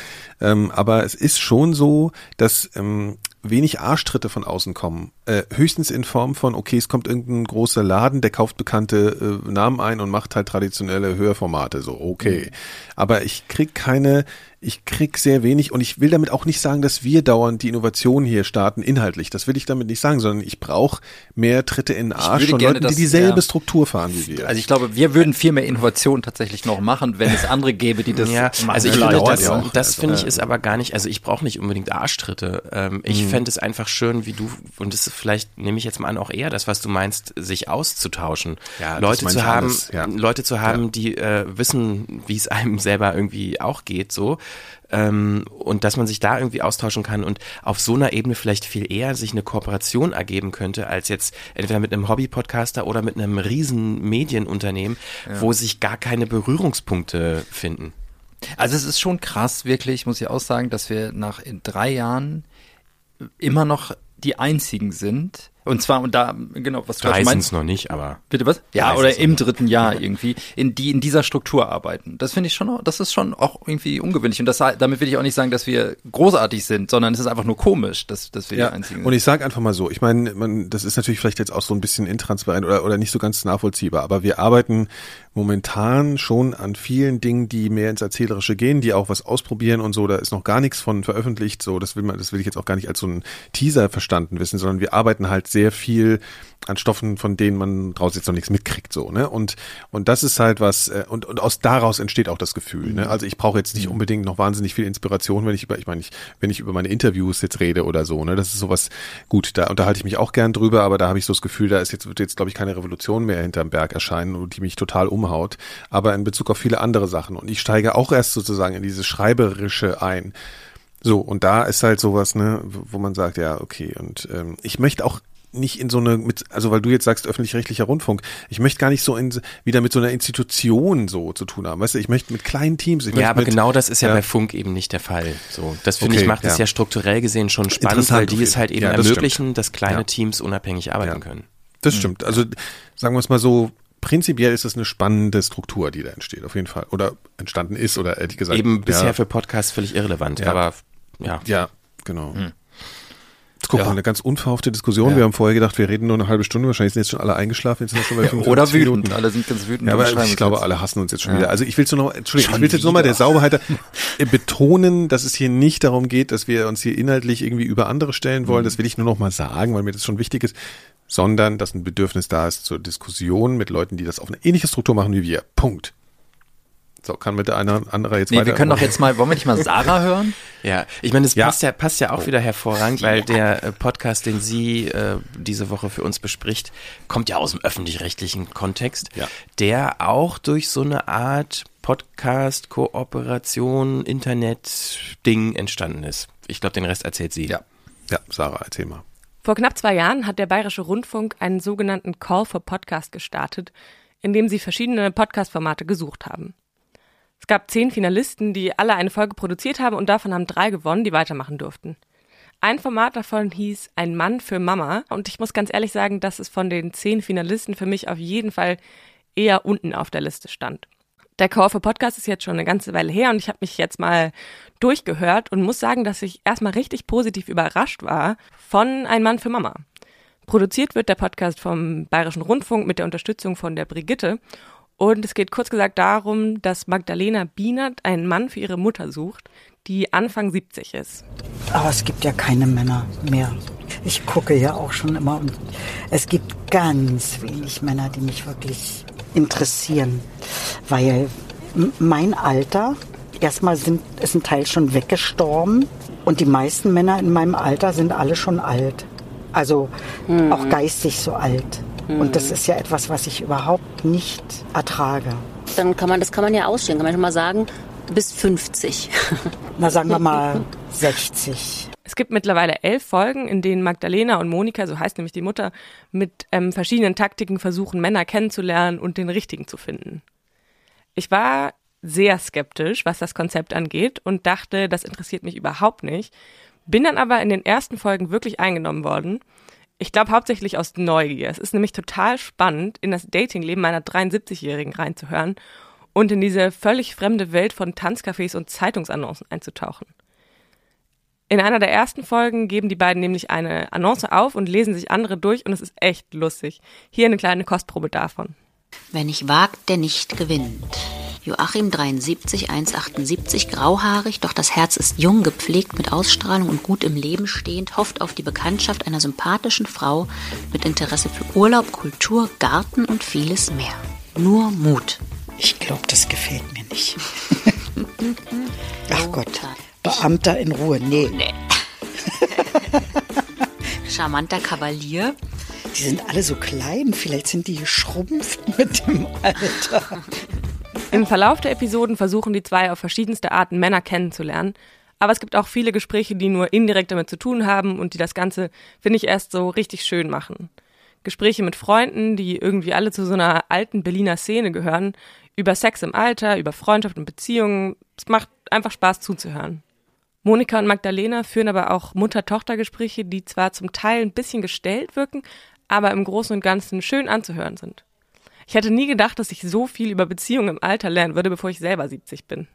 ähm, aber es ist schon so, dass ähm, wenig Arschtritte von außen kommen. Äh, höchstens in Form von, okay, es kommt irgendein großer Laden, der kauft bekannte äh, Namen ein und macht halt traditionelle Hörformate, so, okay. Mhm. Aber ich krieg keine ich krieg sehr wenig und ich will damit auch nicht sagen, dass wir dauernd die Innovation hier starten, inhaltlich. Das will ich damit nicht sagen, sondern ich brauche mehr Tritte in den Arsch von Leuten, das, die dieselbe ja. Struktur fahren wie wir. Also ich glaube, wir würden viel mehr Innovation tatsächlich noch machen, wenn es andere gäbe, die das ja, machen. Also ich finde, das, das also, finde ich ist aber gar nicht, also ich brauche nicht unbedingt Arschtritte. Ähm, ich mhm. fände es einfach schön, wie du, und das ist vielleicht, nehme ich jetzt mal an, auch eher das, was du meinst, sich auszutauschen. Ja, Leute zu haben, ja. Leute zu haben, die äh, wissen, wie es einem selber irgendwie auch geht, so ähm, und dass man sich da irgendwie austauschen kann und auf so einer Ebene vielleicht viel eher sich eine Kooperation ergeben könnte, als jetzt entweder mit einem Hobby-Podcaster oder mit einem riesen Medienunternehmen, ja. wo sich gar keine Berührungspunkte finden. Also es ist schon krass, wirklich, muss ich auch sagen, dass wir nach in drei Jahren immer noch die einzigen sind, und zwar, und da, genau, was du meinst. noch nicht, aber. Bitte was? Ja, oder im dritten Jahr irgendwie, in die, in dieser Struktur arbeiten. Das finde ich schon, das ist schon auch irgendwie ungewöhnlich. Und das, damit will ich auch nicht sagen, dass wir großartig sind, sondern es ist einfach nur komisch, dass, dass wir ja. die einzigen sind. Und ich sage einfach mal so, ich meine, man, das ist natürlich vielleicht jetzt auch so ein bisschen intransparent oder, oder nicht so ganz nachvollziehbar, aber wir arbeiten momentan schon an vielen Dingen, die mehr ins Erzählerische gehen, die auch was ausprobieren und so. Da ist noch gar nichts von veröffentlicht. So, das will man, das will ich jetzt auch gar nicht als so ein Teaser verstanden wissen, sondern wir arbeiten halt sehr viel an Stoffen, von denen man draußen jetzt noch nichts mitkriegt, so, ne? Und, und das ist halt was, äh, und, und aus daraus entsteht auch das Gefühl, ne? Also ich brauche jetzt nicht mhm. unbedingt noch wahnsinnig viel Inspiration, wenn ich über, ich meine, ich, wenn ich über meine Interviews jetzt rede oder so, ne? Das ist sowas, gut, da unterhalte ich mich auch gern drüber, aber da habe ich so das Gefühl, da ist jetzt, wird jetzt, glaube ich, keine Revolution mehr hinterm Berg erscheinen, die mich total umhaut. Aber in Bezug auf viele andere Sachen. Und ich steige auch erst sozusagen in dieses Schreiberische ein. So, und da ist halt sowas, ne, wo man sagt, ja, okay, und ähm, ich möchte auch nicht in so eine, mit, also weil du jetzt sagst öffentlich-rechtlicher Rundfunk, ich möchte gar nicht so in, wieder mit so einer Institution so zu tun haben. Weißt du, ich möchte mit kleinen Teams. ja, aber mit, genau das ist ja, ja, bei Funk eben nicht der Fall. So, das finde okay, ich macht es ja. strukturell gesehen schon spannend, weil die es halt eben ja, das ermöglichen, stimmt. dass kleine Teams unabhängig arbeiten können. Das hm. stimmt. Also sagen wir es mal so, prinzipiell ist das eine spannende Struktur, die da entsteht, auf jeden Fall. Oder entstanden ist, oder ehrlich gesagt. Eben bisher für Podcasts völlig irrelevant, aber ja. Ja, genau. Hm. Jetzt guck ja. mal, eine ganz unverhoffte Diskussion. Ja. Wir haben vorher gedacht, wir reden nur eine halbe Stunde. Wahrscheinlich sind jetzt schon alle eingeschlafen. Jetzt sind wir schon bei ja, Oder wütend. Minuten. Alle sind ganz wütend. Ja, aber ich glaube, alle hassen uns jetzt schon wieder. Also ich will nur noch, Entschuldigung, schon ich will jetzt nur mal der Sauberheit betonen, dass es hier nicht darum geht, dass wir uns hier inhaltlich irgendwie über andere stellen wollen. Mhm. Das will ich nur noch mal sagen, weil mir das schon wichtig ist. Sondern, dass ein Bedürfnis da ist zur Diskussion mit Leuten, die das auf eine ähnliche Struktur machen wie wir. Punkt. So, kann mit der einer andere jetzt nee, weiter. Wir können doch jetzt mal, wollen wir nicht mal Sarah hören? Ja, ich meine, das ja. passt ja passt ja auch oh. wieder hervorragend, weil der äh, Podcast, den sie äh, diese Woche für uns bespricht, kommt ja aus dem öffentlich-rechtlichen Kontext, ja. der auch durch so eine Art Podcast, Kooperation, Internet-Ding entstanden ist. Ich glaube, den Rest erzählt sie. Ja, ja, Sarah, erzähl mal. Vor knapp zwei Jahren hat der Bayerische Rundfunk einen sogenannten Call for Podcast gestartet, in dem sie verschiedene Podcast-Formate gesucht haben. Es gab zehn Finalisten, die alle eine Folge produziert haben und davon haben drei gewonnen, die weitermachen durften. Ein Format davon hieß Ein Mann für Mama und ich muss ganz ehrlich sagen, dass es von den zehn Finalisten für mich auf jeden Fall eher unten auf der Liste stand. Der for Podcast ist jetzt schon eine ganze Weile her und ich habe mich jetzt mal durchgehört und muss sagen, dass ich erstmal richtig positiv überrascht war von Ein Mann für Mama. Produziert wird der Podcast vom Bayerischen Rundfunk mit der Unterstützung von der Brigitte und es geht kurz gesagt darum, dass Magdalena Bienert einen Mann für ihre Mutter sucht, die Anfang 70 ist. Aber es gibt ja keine Männer mehr. Ich gucke ja auch schon immer und es gibt ganz wenig Männer, die mich wirklich interessieren. Weil mein Alter, erstmal sind, ist ein Teil schon weggestorben und die meisten Männer in meinem Alter sind alle schon alt. Also hm. auch geistig so alt. Und das ist ja etwas, was ich überhaupt nicht ertrage. Dann kann man, das kann man ja ausstehen, kann man schon mal sagen, bis 50. Na, sagen wir mal 60. Es gibt mittlerweile elf Folgen, in denen Magdalena und Monika, so heißt nämlich die Mutter, mit ähm, verschiedenen Taktiken versuchen, Männer kennenzulernen und den richtigen zu finden. Ich war sehr skeptisch, was das Konzept angeht und dachte, das interessiert mich überhaupt nicht. Bin dann aber in den ersten Folgen wirklich eingenommen worden ich glaube hauptsächlich aus Neugier. Es ist nämlich total spannend, in das Datingleben meiner 73-Jährigen reinzuhören und in diese völlig fremde Welt von Tanzcafés und Zeitungsannoncen einzutauchen. In einer der ersten Folgen geben die beiden nämlich eine Annonce auf und lesen sich andere durch und es ist echt lustig. Hier eine kleine Kostprobe davon. Wer nicht wagt, der nicht gewinnt. Joachim 73, 1,78, grauhaarig, doch das Herz ist jung, gepflegt, mit Ausstrahlung und gut im Leben stehend, hofft auf die Bekanntschaft einer sympathischen Frau mit Interesse für Urlaub, Kultur, Garten und vieles mehr. Nur Mut. Ich glaube, das gefällt mir nicht. Ach Gott. Beamter in Ruhe. Nee. Nee. Charmanter Kavalier. Die sind alle so klein. Vielleicht sind die geschrumpft mit dem Alter. Im Verlauf der Episoden versuchen die zwei auf verschiedenste Arten Männer kennenzulernen. Aber es gibt auch viele Gespräche, die nur indirekt damit zu tun haben und die das Ganze, finde ich, erst so richtig schön machen. Gespräche mit Freunden, die irgendwie alle zu so einer alten Berliner Szene gehören, über Sex im Alter, über Freundschaft und Beziehungen. Es macht einfach Spaß zuzuhören. Monika und Magdalena führen aber auch Mutter-Tochter-Gespräche, die zwar zum Teil ein bisschen gestellt wirken, aber im Großen und Ganzen schön anzuhören sind. Ich hätte nie gedacht, dass ich so viel über Beziehungen im Alter lernen würde, bevor ich selber 70 bin.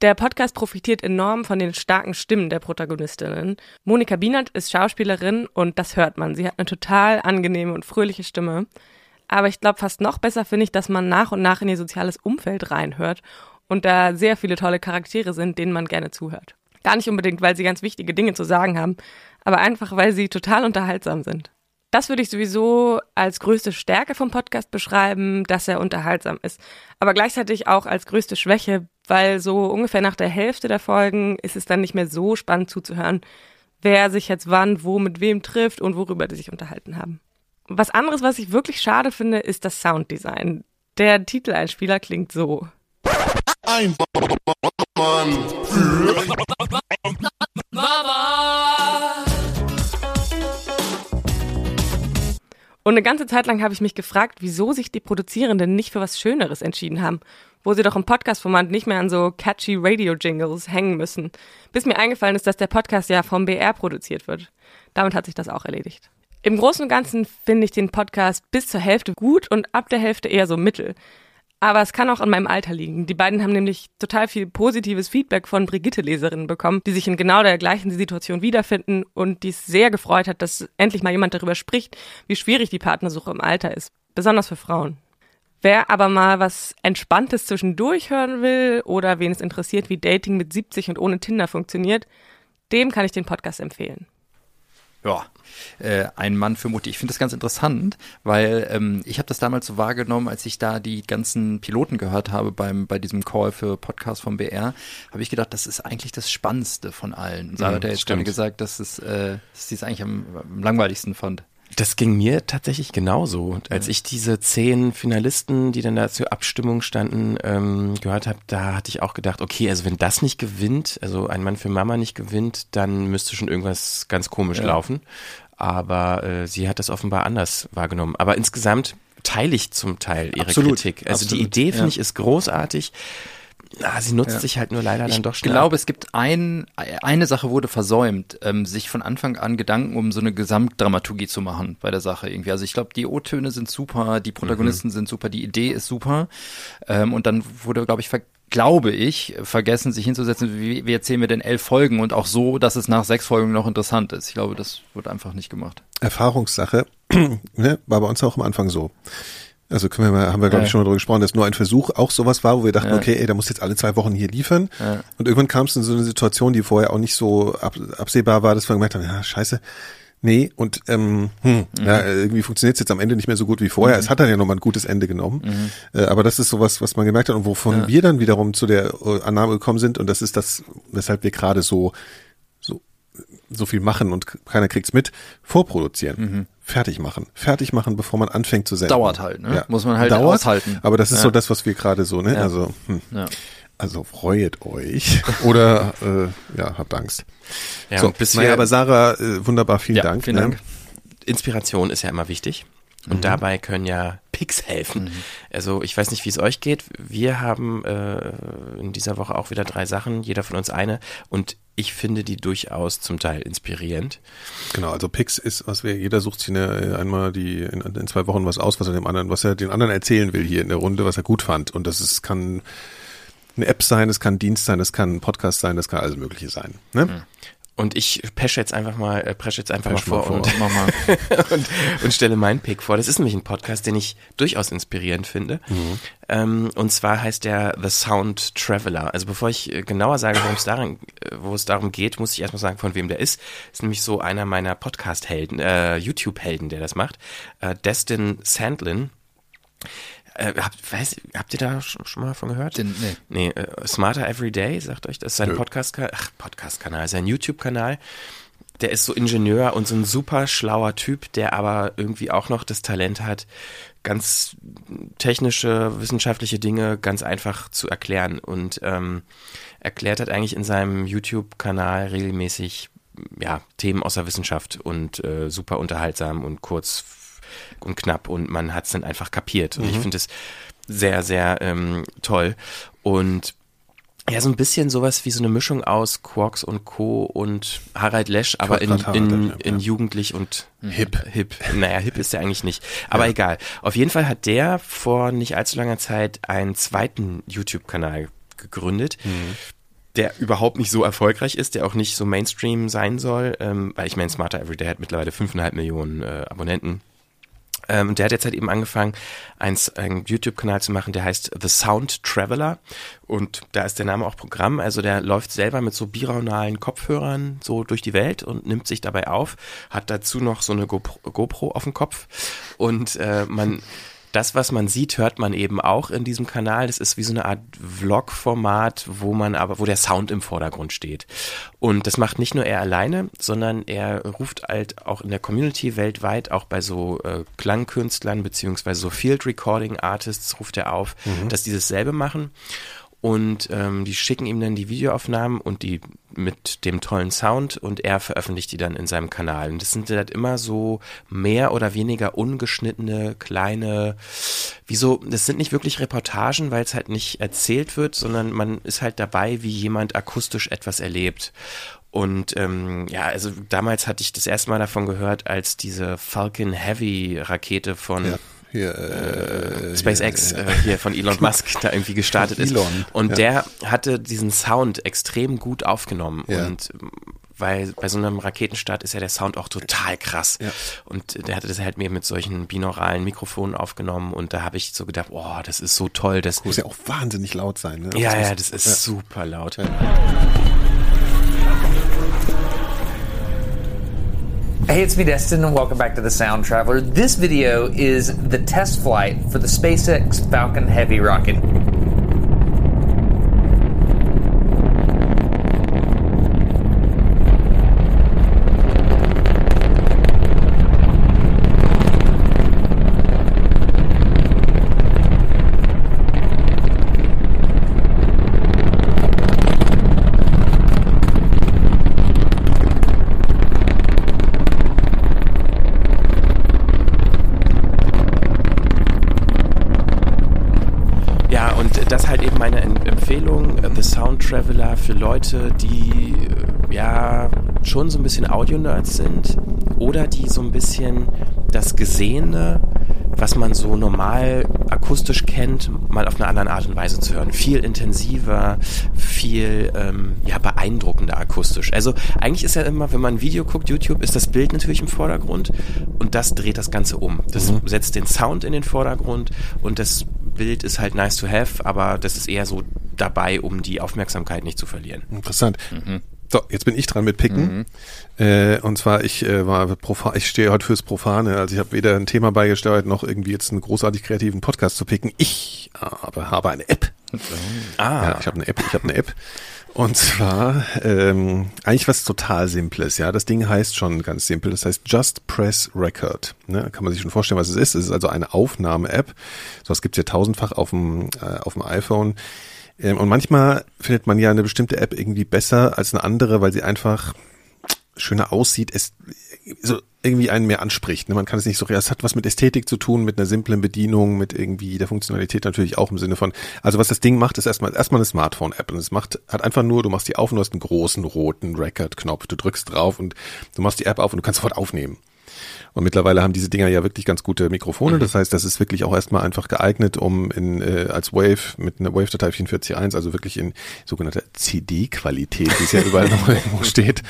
Der Podcast profitiert enorm von den starken Stimmen der Protagonistinnen. Monika Bienert ist Schauspielerin und das hört man. Sie hat eine total angenehme und fröhliche Stimme. Aber ich glaube, fast noch besser finde ich, dass man nach und nach in ihr soziales Umfeld reinhört und da sehr viele tolle Charaktere sind, denen man gerne zuhört. Gar nicht unbedingt, weil sie ganz wichtige Dinge zu sagen haben, aber einfach, weil sie total unterhaltsam sind. Das würde ich sowieso als größte Stärke vom Podcast beschreiben, dass er unterhaltsam ist. Aber gleichzeitig auch als größte Schwäche, weil so ungefähr nach der Hälfte der Folgen ist es dann nicht mehr so spannend zuzuhören, wer sich jetzt wann, wo, mit wem trifft und worüber die sich unterhalten haben. Was anderes, was ich wirklich schade finde, ist das Sounddesign. Der Titeleinspieler klingt so. Ein Mann Und eine ganze Zeit lang habe ich mich gefragt, wieso sich die Produzierenden nicht für was Schöneres entschieden haben, wo sie doch im Podcast-Format nicht mehr an so catchy Radio-Jingles hängen müssen. Bis mir eingefallen ist, dass der Podcast ja vom BR produziert wird. Damit hat sich das auch erledigt. Im Großen und Ganzen finde ich den Podcast bis zur Hälfte gut und ab der Hälfte eher so mittel. Aber es kann auch an meinem Alter liegen. Die beiden haben nämlich total viel positives Feedback von Brigitte-Leserinnen bekommen, die sich in genau der gleichen Situation wiederfinden und die es sehr gefreut hat, dass endlich mal jemand darüber spricht, wie schwierig die Partnersuche im Alter ist. Besonders für Frauen. Wer aber mal was Entspanntes zwischendurch hören will oder wen es interessiert, wie Dating mit 70 und ohne Tinder funktioniert, dem kann ich den Podcast empfehlen. Ja, äh, ein Mann für Mutti. Ich finde das ganz interessant, weil ähm, ich habe das damals so wahrgenommen, als ich da die ganzen Piloten gehört habe beim bei diesem Call für Podcast vom BR, habe ich gedacht, das ist eigentlich das Spannendste von allen. Sarah Mhm, hat ja jetzt stimmt. gerade gesagt, dass es äh, dass sie es eigentlich am, am langweiligsten fand. Das ging mir tatsächlich genauso. Als ich diese zehn Finalisten, die dann da zur Abstimmung standen, ähm, gehört habe, da hatte ich auch gedacht, okay, also wenn das nicht gewinnt, also ein Mann für Mama nicht gewinnt, dann müsste schon irgendwas ganz komisch Ja. laufen. Aber äh, sie hat das offenbar anders wahrgenommen. Aber insgesamt teile ich zum Teil ihre Absolut, Kritik. Also die absolut, Idee finde ja. ich ist großartig. Ah, sie nutzt Ja. sich halt nur leider dann ich doch schnell. glaube, es gibt ein, eine Sache wurde versäumt, ähm, sich von Anfang an Gedanken um so eine Gesamtdramaturgie zu machen bei der Sache irgendwie. Also ich glaube, die O-Töne sind super, die Protagonisten sind super, die Idee ist super. Ähm, und dann wurde, glaube ich, glaube ich, vergessen, sich hinzusetzen, wie, wie erzählen wir denn elf Folgen und auch so, dass es nach sechs Folgen noch interessant ist. Ich glaube, das wird einfach nicht gemacht. Erfahrungssache, ne, war bei uns auch am Anfang so. Also können wir mal, haben wir glaube Ja. ich schon mal drüber gesprochen, dass nur ein Versuch auch sowas war, wo wir dachten, Ja. okay, ey, da muss jetzt alle zwei Wochen hier liefern. Ja. Und irgendwann kam es in so eine Situation, die vorher auch nicht so ab, absehbar war, dass wir gemerkt haben, ja, scheiße, nee, und ähm, hm, ja, irgendwie funktioniert es jetzt am Ende nicht mehr so gut wie vorher. Es hat dann ja nochmal ein gutes Ende genommen. Äh, aber das ist sowas, was man gemerkt hat und wovon wir dann wiederum zu der äh, Annahme gekommen sind, und das ist das, weshalb wir gerade so so viel machen und keiner kriegt's mit, vorproduzieren, fertig machen, fertig machen, bevor man anfängt zu senden. Dauert halt, ne? Muss man halt Dauert, aushalten. Aber das ist Ja. so das, was wir gerade so, ne? Ja. Also, hm. Ja. also freut euch oder äh, ja, habt Angst. Ja, so, bis naja, aber Sarah, äh, wunderbar, vielen Ja, Dank. vielen ne? Dank. Inspiration ist ja immer wichtig. Und dabei können ja Picks helfen. Also ich weiß nicht, wie es euch geht. Wir haben äh, in dieser Woche auch wieder drei Sachen, jeder von uns eine. Und ich finde die durchaus zum Teil inspirierend. Genau, also Pix ist, was wir, jeder sucht sich eine, einmal die in, in zwei Wochen was aus, was er dem anderen, was er den anderen erzählen will hier in der Runde, was er gut fand. Und das ist, kann eine App sein, es kann ein Dienst sein, es kann ein Podcast sein, das kann alles Mögliche sein. Ne? Und ich pesche jetzt einfach mal, äh, presche jetzt einfach mal mal vor, vor. Und, und, und stelle meinen Pick vor. Das ist nämlich ein Podcast, den ich durchaus inspirierend finde. Ähm, und zwar heißt der The Sound Traveler. Also bevor ich äh, genauer sage, worum es daran, äh, wo es darum geht, muss ich erstmal sagen, von wem der ist. Ist nämlich so einer meiner Podcast-Helden, äh, YouTube-Helden, der das macht. Äh, Destin Sandlin. Äh, habt, weiß, habt ihr da schon, schon mal von gehört? Den, nee. Nee, äh, Smarter Everyday, sagt euch das, ist sein. Podcast-Kanal, ach, Podcast-Kanal, sein YouTube-Kanal. Der ist so Ingenieur und so ein super schlauer Typ, der aber irgendwie auch noch das Talent hat, ganz technische, wissenschaftliche Dinge ganz einfach zu erklären und ähm, erklärt hat eigentlich in seinem YouTube-Kanal regelmäßig ja, Themen aus der Wissenschaft und äh, super unterhaltsam und kurz und knapp und man hat es dann einfach kapiert. Und ich finde es sehr, sehr ähm, toll. Und ja, so ein bisschen sowas wie so eine Mischung aus Quarks und Co. und Harald Lesch, aber in, in, ja. in jugendlich und hip. Hip. Naja, hip ist er eigentlich nicht. Aber egal. Auf jeden Fall hat der vor nicht allzu langer Zeit einen zweiten YouTube-Kanal gegründet. Der überhaupt nicht so erfolgreich ist, der auch nicht so Mainstream sein soll, ähm, weil ich meine, Smarter Everyday hat mittlerweile 5,5 Millionen äh, Abonnenten. Ähm, der hat jetzt halt eben angefangen, einen, einen YouTube-Kanal zu machen, der heißt The Sound Traveler. Und da ist der Name auch Programm. Also der läuft selber mit so biraunalen Kopfhörern so durch die Welt und nimmt sich dabei auf. Hat dazu noch so eine GoPro, GoPro auf dem Kopf. Und äh, man das, was man sieht, hört man eben auch in diesem Kanal. Das ist wie so eine Art Vlog-Format, wo man aber, wo der Sound im Vordergrund steht. Und das macht nicht nur er alleine, sondern er ruft halt auch in der Community weltweit, auch bei so äh, Klangkünstlern beziehungsweise so Field Recording Artists ruft er auf, dass die dasselbe machen. Und ähm, die schicken ihm dann die Videoaufnahmen und die mit dem tollen Sound und er veröffentlicht die dann in seinem Kanal. Und das sind halt immer so mehr oder weniger ungeschnittene kleine, wie so, das sind nicht wirklich Reportagen, weil es halt nicht erzählt wird, sondern man ist halt dabei, wie jemand akustisch etwas erlebt. Und ähm, ja, also damals hatte ich das erste Mal davon gehört, als diese Falcon Heavy Rakete von Ja. Hier, äh, SpaceX hier, äh, hier von Elon Musk da irgendwie gestartet ist. Elon, Und ja. der hatte diesen Sound extrem gut aufgenommen. Ja. Und ähm, weil bei so einem Raketenstart ist ja der Sound auch total krass. Ja. Und der hatte das halt mir mit solchen binauralen Mikrofonen aufgenommen und da habe ich so gedacht, oh, das ist so toll. Das muss ja auch wahnsinnig laut sein. Ne? ja, ja, das ist super laut. Hey, it's me, Destin, and welcome back to the Sound Traveler. This video is the test flight for the SpaceX Falcon Heavy rocket. Sound Traveler für Leute, die äh, ja schon so ein bisschen Audio-Nerds sind oder die so ein bisschen das Gesehene, was man so normal akustisch kennt, mal auf eine andere Art und Weise zu hören. Viel intensiver, viel ähm, ja, beeindruckender akustisch. Also eigentlich ist ja immer, wenn man ein Video guckt, YouTube, ist das Bild natürlich im Vordergrund und das dreht das Ganze um. Das setzt den Sound in den Vordergrund und das Bild ist halt nice to have, aber das ist eher so dabei, um die Aufmerksamkeit nicht zu verlieren. Interessant. So, jetzt bin ich dran mit Picken. Äh, und zwar, ich äh, war profa ich stehe heute fürs Profane. Also ich habe weder ein Thema beigesteuert, noch irgendwie jetzt einen großartig kreativen Podcast zu picken. Ich aber habe eine App. Ah, Ja, ich habe eine App, ich habe eine App. Und zwar ähm, eigentlich was total Simples, ja. Das Ding heißt schon ganz simpel, das heißt Just Press Record. Ne? Kann man sich schon vorstellen, was es ist. Es ist also eine Aufnahme-App. So was gibt's ja tausendfach auf dem, äh, auf dem iPhone. Ähm, und manchmal findet man ja eine bestimmte App irgendwie besser als eine andere, weil sie einfach schöner aussieht, es so irgendwie einen mehr anspricht. Ne? Man kann es nicht so, es hat was mit Ästhetik zu tun, mit einer simplen Bedienung, mit irgendwie der Funktionalität natürlich auch im Sinne von, also was das Ding macht, ist erstmal erstmal eine Smartphone-App und es macht, hat einfach nur, du machst die auf und du hast einen großen roten Record-Knopf, du drückst drauf und du machst die App auf und du kannst sofort aufnehmen. Und mittlerweile haben diese Dinger ja wirklich ganz gute Mikrofone. Mhm. Das heißt, das ist wirklich auch erstmal einfach geeignet, um in, äh, als Wave mit einer Wave-Datei 44.1, also wirklich in sogenannter CD-Qualität, wie es ja überall noch irgendwo steht,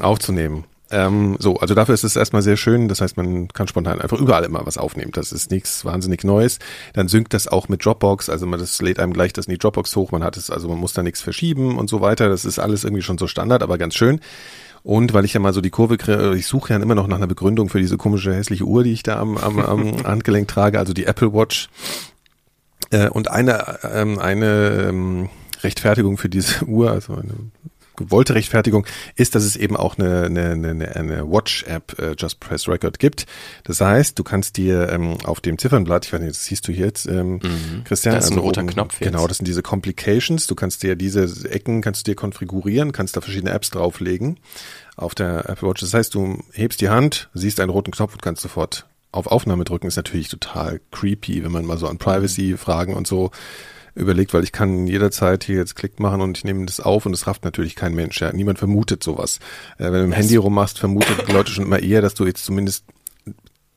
aufzunehmen. Ähm, so, also dafür ist es erstmal sehr schön. Das heißt, man kann spontan einfach überall immer was aufnehmen. Das ist nichts wahnsinnig Neues. Dann synkt das auch mit Dropbox. Also man das lädt einem gleich das in die Dropbox hoch. Man hat es, also man muss da nichts verschieben und so weiter. Das ist alles irgendwie schon so Standard, aber ganz schön. Und weil ich ja mal so die Kurve kriege, ich suche ja immer noch nach einer Begründung für diese komische hässliche Uhr, die ich da am, am, am Handgelenk trage, also die Apple Watch. Äh, und eine, ähm, eine ähm, Rechtfertigung für diese Uhr, also eine gewollte Rechtfertigung, ist, dass es eben auch eine, eine, eine, eine Watch-App äh, Just Press Record gibt. Das heißt, du kannst dir ähm, auf dem Ziffernblatt, ich weiß nicht, das siehst du hier jetzt, ähm, Mhm. Christian. Da ist ein roter oben- Knopf jetzt. Genau, das sind diese Complications. Du kannst dir diese Ecken, kannst du dir konfigurieren, kannst da verschiedene Apps drauflegen auf der Apple Watch. Das heißt, du hebst die Hand, siehst einen roten Knopf und kannst sofort auf Aufnahme drücken. Ist natürlich total creepy, wenn man mal so an Privacy-Fragen und so überlegt, weil ich kann jederzeit hier jetzt Klick machen und ich nehme das auf und das rafft natürlich kein Mensch. Ja. Niemand vermutet sowas. Äh, wenn du im Das- Handy rummachst, vermuten die Leute schon immer eher, dass du jetzt zumindest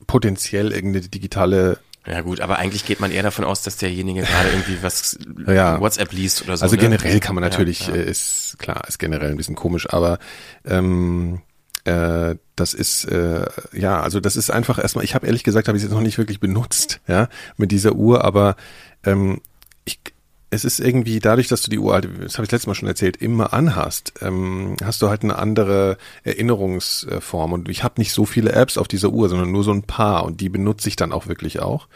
potenziell irgendeine digitale Ja gut, aber eigentlich geht man eher davon aus, dass derjenige gerade irgendwie was Ja. WhatsApp liest oder so. Also ne? generell kann man natürlich, Ja, ja. äh, ist klar, ist generell ein bisschen komisch, aber ähm, äh, das ist äh, ja, also das ist einfach erstmal. Ich habe ehrlich gesagt, habe ich es jetzt noch nicht wirklich benutzt, ja, mit dieser Uhr, aber ähm, es ist irgendwie dadurch, dass du die Uhr, halt, das habe ich letztes Mal schon erzählt, immer anhast, ähm, hast du halt eine andere Erinnerungsform. Und ich habe nicht so viele Apps auf dieser Uhr, sondern nur so ein paar und die benutze ich dann auch wirklich auch.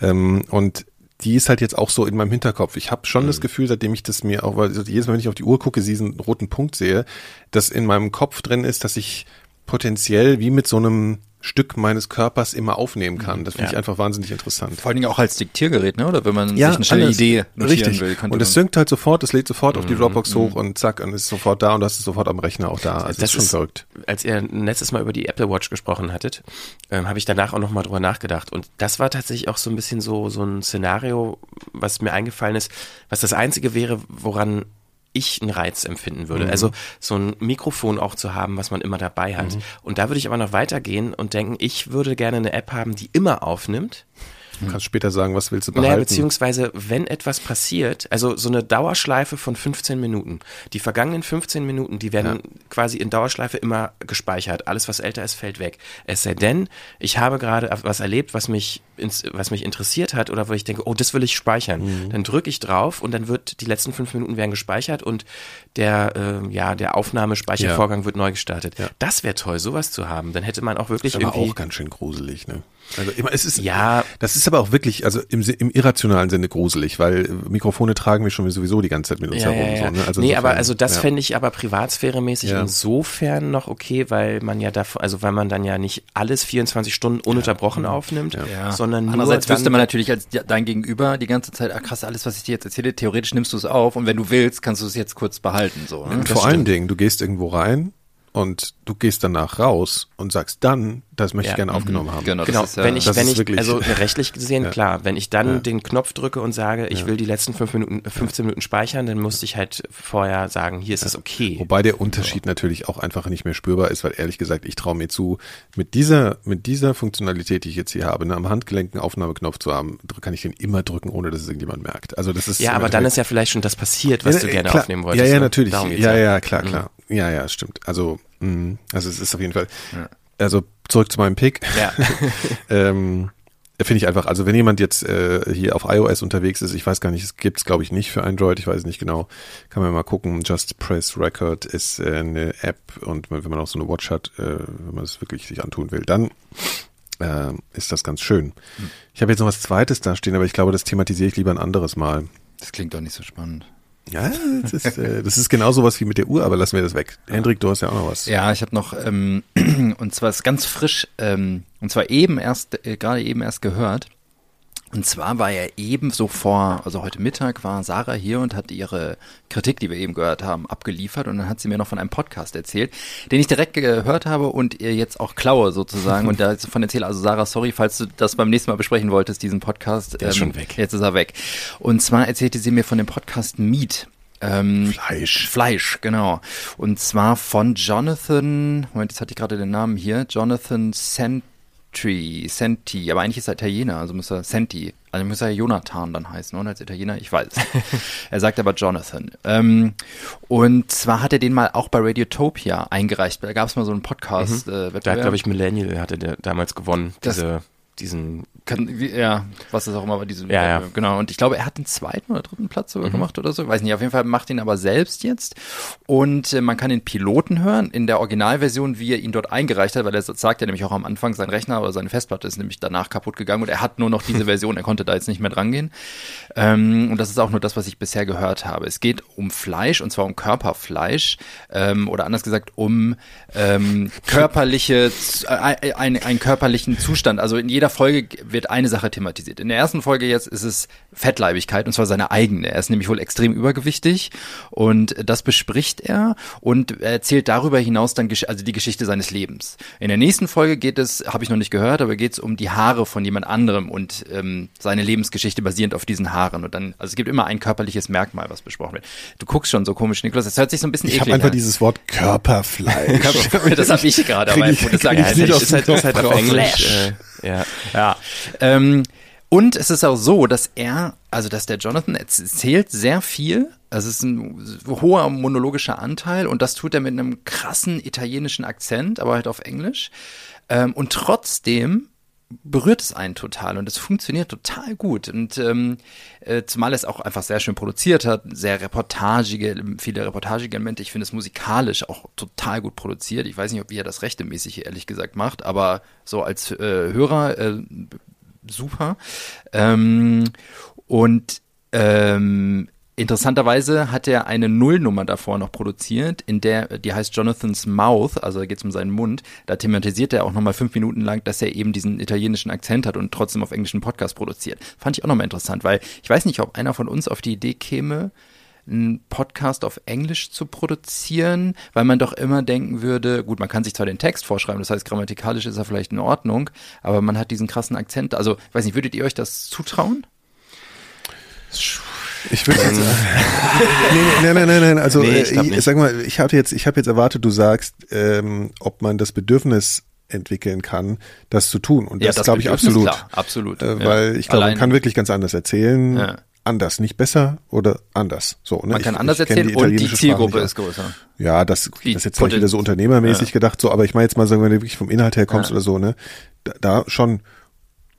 Ähm, und die ist halt jetzt auch so in meinem Hinterkopf. Ich habe schon das Gefühl, seitdem ich das mir auch, weil jedes Mal, wenn ich auf die Uhr gucke, diesen roten Punkt sehe, dass in meinem Kopf drin ist, dass ich potenziell wie mit so einem Stück meines Körpers immer aufnehmen kann. Das finde Ja. ich einfach wahnsinnig interessant. Vor allen Dingen auch als Diktiergerät, ne? Oder wenn man sich eine schnelle alles. Idee notieren Richtig. will. und es synkt halt sofort, es lädt sofort auf die Mhm, Dropbox mhm. hoch und zack, und ist sofort da und das ist sofort am Rechner auch da. Also das ist schon verrückt. Als ihr letztes Mal über die Apple Watch gesprochen hattet, ähm, habe ich danach auch nochmal drüber nachgedacht. Und das war tatsächlich auch so ein bisschen so, so ein Szenario, was mir eingefallen ist, was das Einzige wäre, woran ich einen Reiz empfinden würde. Mhm. Also so ein Mikrofon auch zu haben, was man immer dabei hat. Mhm. Und da würde ich aber noch weitergehen und denken, ich würde gerne eine App haben, die immer aufnimmt. Du kannst später sagen, was willst du Naja, behalten. beziehungsweise, wenn etwas passiert, also so eine Dauerschleife von 15 Minuten. Die vergangenen 15 Minuten, die werden quasi in Dauerschleife immer gespeichert. Alles, was älter ist, fällt weg. Es sei denn, ich habe gerade was erlebt, was mich, ins, was mich interessiert hat oder wo ich denke, oh, das will ich speichern. Mhm. Dann drücke ich drauf und dann wird die letzten fünf Minuten werden gespeichert und der, ähm, ja, der Aufnahmespeichervorgang wird neu gestartet. Das wäre toll, sowas zu haben. Dann hätte man auch wirklich ist aber irgendwie auch ganz schön gruselig, ne? Also immer, es ist Ja. das ist aber auch wirklich, also im, im irrationalen Sinne gruselig, weil äh, Mikrofone tragen wir schon sowieso die ganze Zeit mit uns Ja, herum. ja, ja. So, ne? also nee, insofern, aber also das ja. fände ich aber privatsphäremäßig Ja. insofern noch okay, weil man ja davon, also weil man dann ja nicht alles 24 Stunden ununterbrochen aufnimmt, sondern nur Andererseits wüsste man natürlich als de- dein Gegenüber die ganze Zeit, ach krass, alles, was ich dir jetzt erzähle, theoretisch nimmst du es auf und wenn du willst, kannst du es jetzt kurz behalten. So, ne? Und vor allen Dingen, du gehst irgendwo rein und du gehst danach raus und sagst dann, das möchte ich Ja. gerne Mhm. aufgenommen haben. Genau, Genau, wenn ich, das wenn ist ich, wirklich- also rechtlich gesehen, Ja. klar, wenn ich dann Ja. den Knopf drücke und sage, ich Ja. will die letzten fünf Minuten, äh, 15 Minuten speichern, dann musste ich halt vorher sagen, hier ist es okay. Wobei der Unterschied natürlich auch einfach nicht mehr spürbar ist, weil ehrlich gesagt, ich traue mir zu, mit dieser, mit dieser Funktionalität, die ich jetzt hier habe, ne, am Handgelenk einen Aufnahmeknopf zu haben, kann ich den immer drücken, ohne dass es irgendjemand merkt. Also das ist Ja, aber dann ist ja vielleicht schon das passiert, was Ja, du äh, gerne klar. aufnehmen wolltest. Ja, ja, ne? natürlich. Ja, ja, klar, Mhm. klar. Ja, ja, stimmt. Also, mh, also es ist auf jeden Fall. Also zurück zu meinem Pick. Ja. ähm, Finde ich einfach, also wenn jemand jetzt äh, hier auf iOS unterwegs ist, ich weiß gar nicht, es gibt's glaube ich nicht für Android, ich weiß es nicht genau, kann man mal gucken. Just Press Record ist äh, eine App und wenn man auch so eine Watch hat, äh, wenn man es wirklich sich antun will, dann äh, ist das ganz schön. Ich habe jetzt noch was Zweites da stehen, aber ich glaube, das thematisiere ich lieber ein anderes Mal. Das klingt doch nicht so spannend. Ja, das ist, äh, das ist genau sowas wie mit der Uhr, aber lassen wir das weg. Hendrik, du hast ja auch noch was. Ja, ich habe noch, ähm, und zwar ist ganz frisch, ähm, und zwar eben erst, äh, gerade eben erst gehört. Und zwar war ja eben so vor, also heute Mittag war Sarah hier und hat ihre Kritik, die wir eben gehört haben, abgeliefert und dann hat sie mir noch von einem Podcast erzählt, den ich direkt gehört habe und ihr jetzt auch klaue sozusagen und davon erzähle. Also Sarah, sorry, falls du das beim nächsten Mal besprechen wolltest, diesen Podcast. ähm, Der ist schon weg. Jetzt ist er weg. Und zwar erzählte sie mir von dem Podcast Meet. Ähm, Fleisch. Fleisch, genau. Und zwar von Jonathan, Moment, jetzt hatte ich gerade den Namen hier, Jonathan Sentry, Senti, aber eigentlich ist er Italiener, also muss er Senti, also muss er Jonathan dann heißen, oder als Italiener, ich weiß. er sagt aber Jonathan. Ähm, und zwar hat er den mal auch bei Radiotopia eingereicht, da gab es mal so einen Podcast. Mhm. Äh, Da hat, glaube ich, Millennial hatte der damals gewonnen. Das- Diese, diesen Kann, ja, was das auch immer war, diese, Ja, ja. genau. Und ich glaube, er hat den zweiten oder dritten Platz sogar Mhm. gemacht oder so. Weiß nicht, auf jeden Fall macht ihn aber selbst jetzt. Und äh, man kann den Piloten hören in der Originalversion, wie er ihn dort eingereicht hat, weil er sagt ja nämlich auch am Anfang, sein Rechner oder seine Festplatte ist nämlich danach kaputt gegangen und er hat nur noch diese Version, er konnte da jetzt nicht mehr dran gehen. Ähm, und das ist auch nur das, was ich bisher gehört habe. Es geht um Fleisch und zwar um Körperfleisch ähm, oder anders gesagt um ähm, körperliche, äh, ein, einen körperlichen Zustand. Also in jeder Folge wird eine Sache thematisiert. In der ersten Folge jetzt ist es Fettleibigkeit und zwar seine eigene. Er ist nämlich wohl extrem übergewichtig und das bespricht er und er erzählt darüber hinaus dann also die Geschichte seines Lebens. In der nächsten Folge geht es, habe ich noch nicht gehört, aber geht es um die Haare von jemand anderem und ähm, seine Lebensgeschichte basierend auf diesen Haaren. Und dann, also es gibt immer ein körperliches Merkmal, was besprochen wird. Du guckst schon so komisch, Niklas. Das hört sich so ein bisschen Ich habe eklig einfach an. dieses Wort Körperfleisch. Körper- das habe ich gerade, aber Krieg ich- das sage krieg ich ich nicht. nicht Ist aus halt, dem ist halt Kopf auf raus. Englisch. äh, ja. Ja. Ähm, und es ist auch so, dass er, also dass der Jonathan erzählt sehr viel. Also es ist ein hoher monologischer Anteil und das tut er mit einem krassen italienischen Akzent, aber halt auf Englisch. Ähm, und trotzdem berührt es einen total und es funktioniert total gut. Und ähm, äh, zumal es auch einfach sehr schön produziert hat, sehr reportagige, viele reportagige Elemente. Ich finde es musikalisch auch total gut produziert. Ich weiß nicht, ob er das rechtemäßig ehrlich gesagt macht, aber so als äh, Hörer äh, super. Ähm, und ähm, interessanterweise hat er eine Nullnummer davor noch produziert, in der, die heißt Jonathan's Mouth, also da geht es um seinen Mund. Da thematisiert er auch nochmal fünf Minuten lang, dass er eben diesen italienischen Akzent hat und trotzdem auf englischen Podcast produziert. Fand ich auch nochmal interessant, weil ich weiß nicht, ob einer von uns auf die Idee käme, einen Podcast auf Englisch zu produzieren, weil man doch immer denken würde, gut, man kann sich zwar den Text vorschreiben, das heißt grammatikalisch ist er vielleicht in Ordnung, aber man hat diesen krassen Akzent. Also, ich weiß nicht, würdet ihr euch das zutrauen? Ich würde jetzt, nee, nee, nein, nein, nein, also Nee, äh, ich sag mal, ich hatte jetzt, ich habe jetzt erwartet, du sagst, ähm, ob man das Bedürfnis entwickeln kann, das zu tun. Und Ja, das, das glaube ich absolut. klar, absolut, Äh, ja. Weil ich glaube, man kann wirklich ganz anders erzählen. Ja. Anders, nicht besser oder anders. So, ne? Man kann ich, anders ich erzählen und die italienische Sprache Zielgruppe ist größer. Ja, das, Die das ist jetzt vielleicht wieder so unternehmermäßig gedacht, so, aber ich meine jetzt mal, sagen wenn du wirklich vom Inhalt her kommst oder so, ne, da, da schon.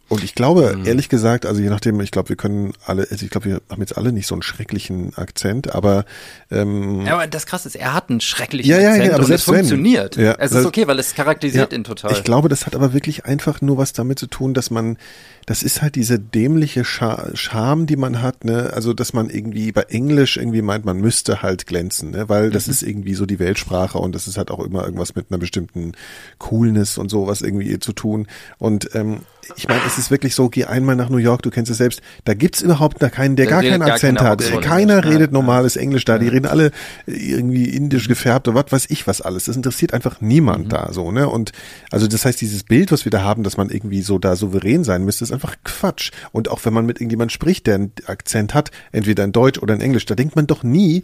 Und ich glaube, Mhm. ehrlich gesagt, also je nachdem, ich glaube, wir können alle, also ich glaube, wir haben jetzt alle nicht so einen schrecklichen Akzent, aber ähm, Ja, aber das krasse ist, er hat einen schrecklichen Ja, ja, ja, Akzent aber und es funktioniert. Ja, es ist okay, weil es charakterisiert Ja, ihn total. Ich glaube, das hat aber wirklich einfach nur was damit zu tun, dass man, das ist halt diese dämliche Scha Scham, die man hat, ne? Also, dass man irgendwie bei Englisch irgendwie meint, man müsste halt glänzen, ne? Weil das Mhm. ist irgendwie so die Weltsprache und das ist halt auch immer irgendwas mit einer bestimmten Coolness und sowas irgendwie zu tun. Und ähm, ich meine, es ist wirklich so, geh einmal nach New York, du kennst es selbst, da gibt's überhaupt da keinen, der Da gar keinen gar Akzent keiner hat. Keiner ja, redet ja. normales Englisch da, die reden alle irgendwie indisch gefärbt oder was weiß ich was alles. Das interessiert einfach niemand da so, ne? Und also das heißt, dieses Bild, was wir da haben, dass man irgendwie so da souverän sein müsste, ist einfach Quatsch. Und auch wenn man mit irgendjemand spricht, der einen Akzent hat, entweder in Deutsch oder in Englisch, da denkt man doch nie,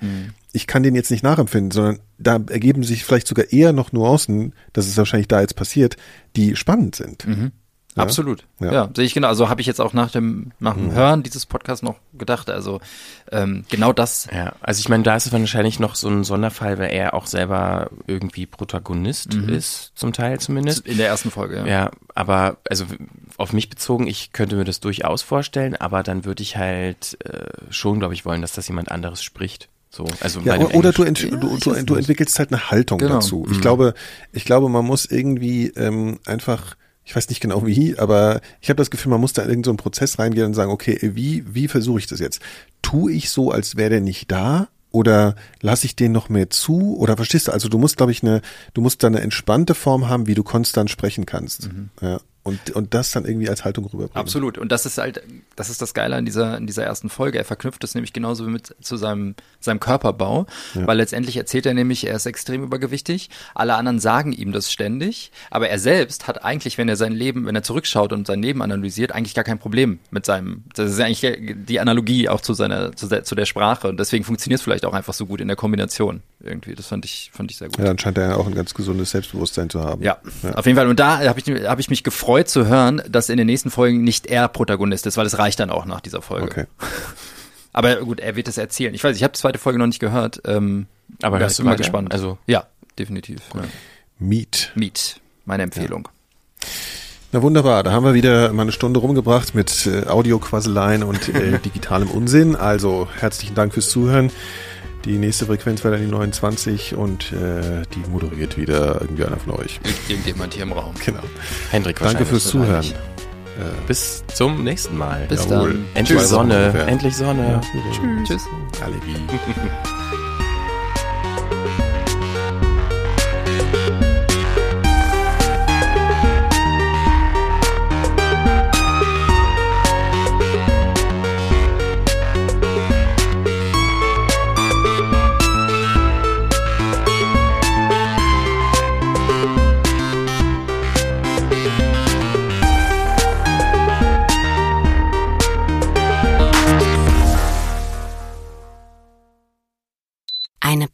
ich kann den jetzt nicht nachempfinden, sondern da ergeben sich vielleicht sogar eher noch Nuancen, das ist wahrscheinlich da jetzt passiert, die spannend sind. Ja? Absolut. Ja. Ja. sehe ich genau. Also habe ich jetzt auch nach dem, nach dem Hören dieses Podcasts noch gedacht. Also ähm, genau das. Ja, also ich meine, da ist es wahrscheinlich noch so ein Sonderfall, weil er auch selber irgendwie Protagonist Mhm. ist, zum Teil zumindest. In der ersten Folge, ja. Ja, aber also auf mich bezogen, ich könnte mir das durchaus vorstellen, aber dann würde ich halt äh, schon, glaube ich, wollen, dass das jemand anderes spricht. So, also Ja, oder oder du, ent du, du, du entwickelst halt eine Haltung Genau. dazu. Ich Mhm. glaube, ich glaube, man muss irgendwie ähm, einfach, ich weiß nicht genau wie, aber ich habe das Gefühl, man muss da in irgendeinen so einen Prozess reingehen und sagen, okay, wie wie versuche ich das jetzt? Tu ich so, als wäre der nicht da? Oder lasse ich den noch mehr zu? Oder verstehst du? Also du musst, glaube ich, eine, du musst da eine entspannte Form haben, wie du konstant sprechen kannst. Mhm. Ja. Und, und das dann irgendwie als Haltung rüberbringen. Absolut. Und das ist halt, das ist das Geile an dieser, in dieser ersten Folge. Er verknüpft es nämlich genauso wie mit zu seinem, seinem Körperbau, Ja. weil letztendlich erzählt er nämlich, er ist extrem übergewichtig. Alle anderen sagen ihm das ständig. Aber er selbst hat eigentlich, wenn er sein Leben, wenn er zurückschaut und sein Leben analysiert, eigentlich gar kein Problem mit seinem, das ist eigentlich die Analogie auch zu seiner, zu der, zu der Sprache. Und deswegen funktioniert es vielleicht auch einfach so gut in der Kombination irgendwie. Das fand ich, fand ich sehr gut. Ja, dann scheint er ja auch ein ganz gesundes Selbstbewusstsein zu haben. Ja, auf jeden Fall. Und da habe ich, hab ich mich gefreut zu hören, dass in den nächsten Folgen nicht er Protagonist ist, weil es reicht dann auch nach dieser Folge. Okay. Aber gut, er wird es erzählen. Ich weiß, ich habe die zweite Folge noch nicht gehört. Ähm, Aber ja, ich bin mal gespannt. Also- ja, definitiv. Ja. Meet. Meet, meine Empfehlung. Na wunderbar, da haben wir wieder mal eine Stunde rumgebracht mit äh, Audioquasseleien und äh, digitalem Unsinn. Also herzlichen Dank fürs Zuhören. Die nächste Frequenz wäre dann die 29 und äh, die moderiert wieder irgendwie einer von euch. Irgendjemand hier im Raum. Genau. Hendrik Danke fürs Zuhören. Bis zum nächsten Mal. Bis Jawohl. dann. Endlich Wochen Sonne. Endlich Sonne. Ja, Tschüss. Allergie. Eine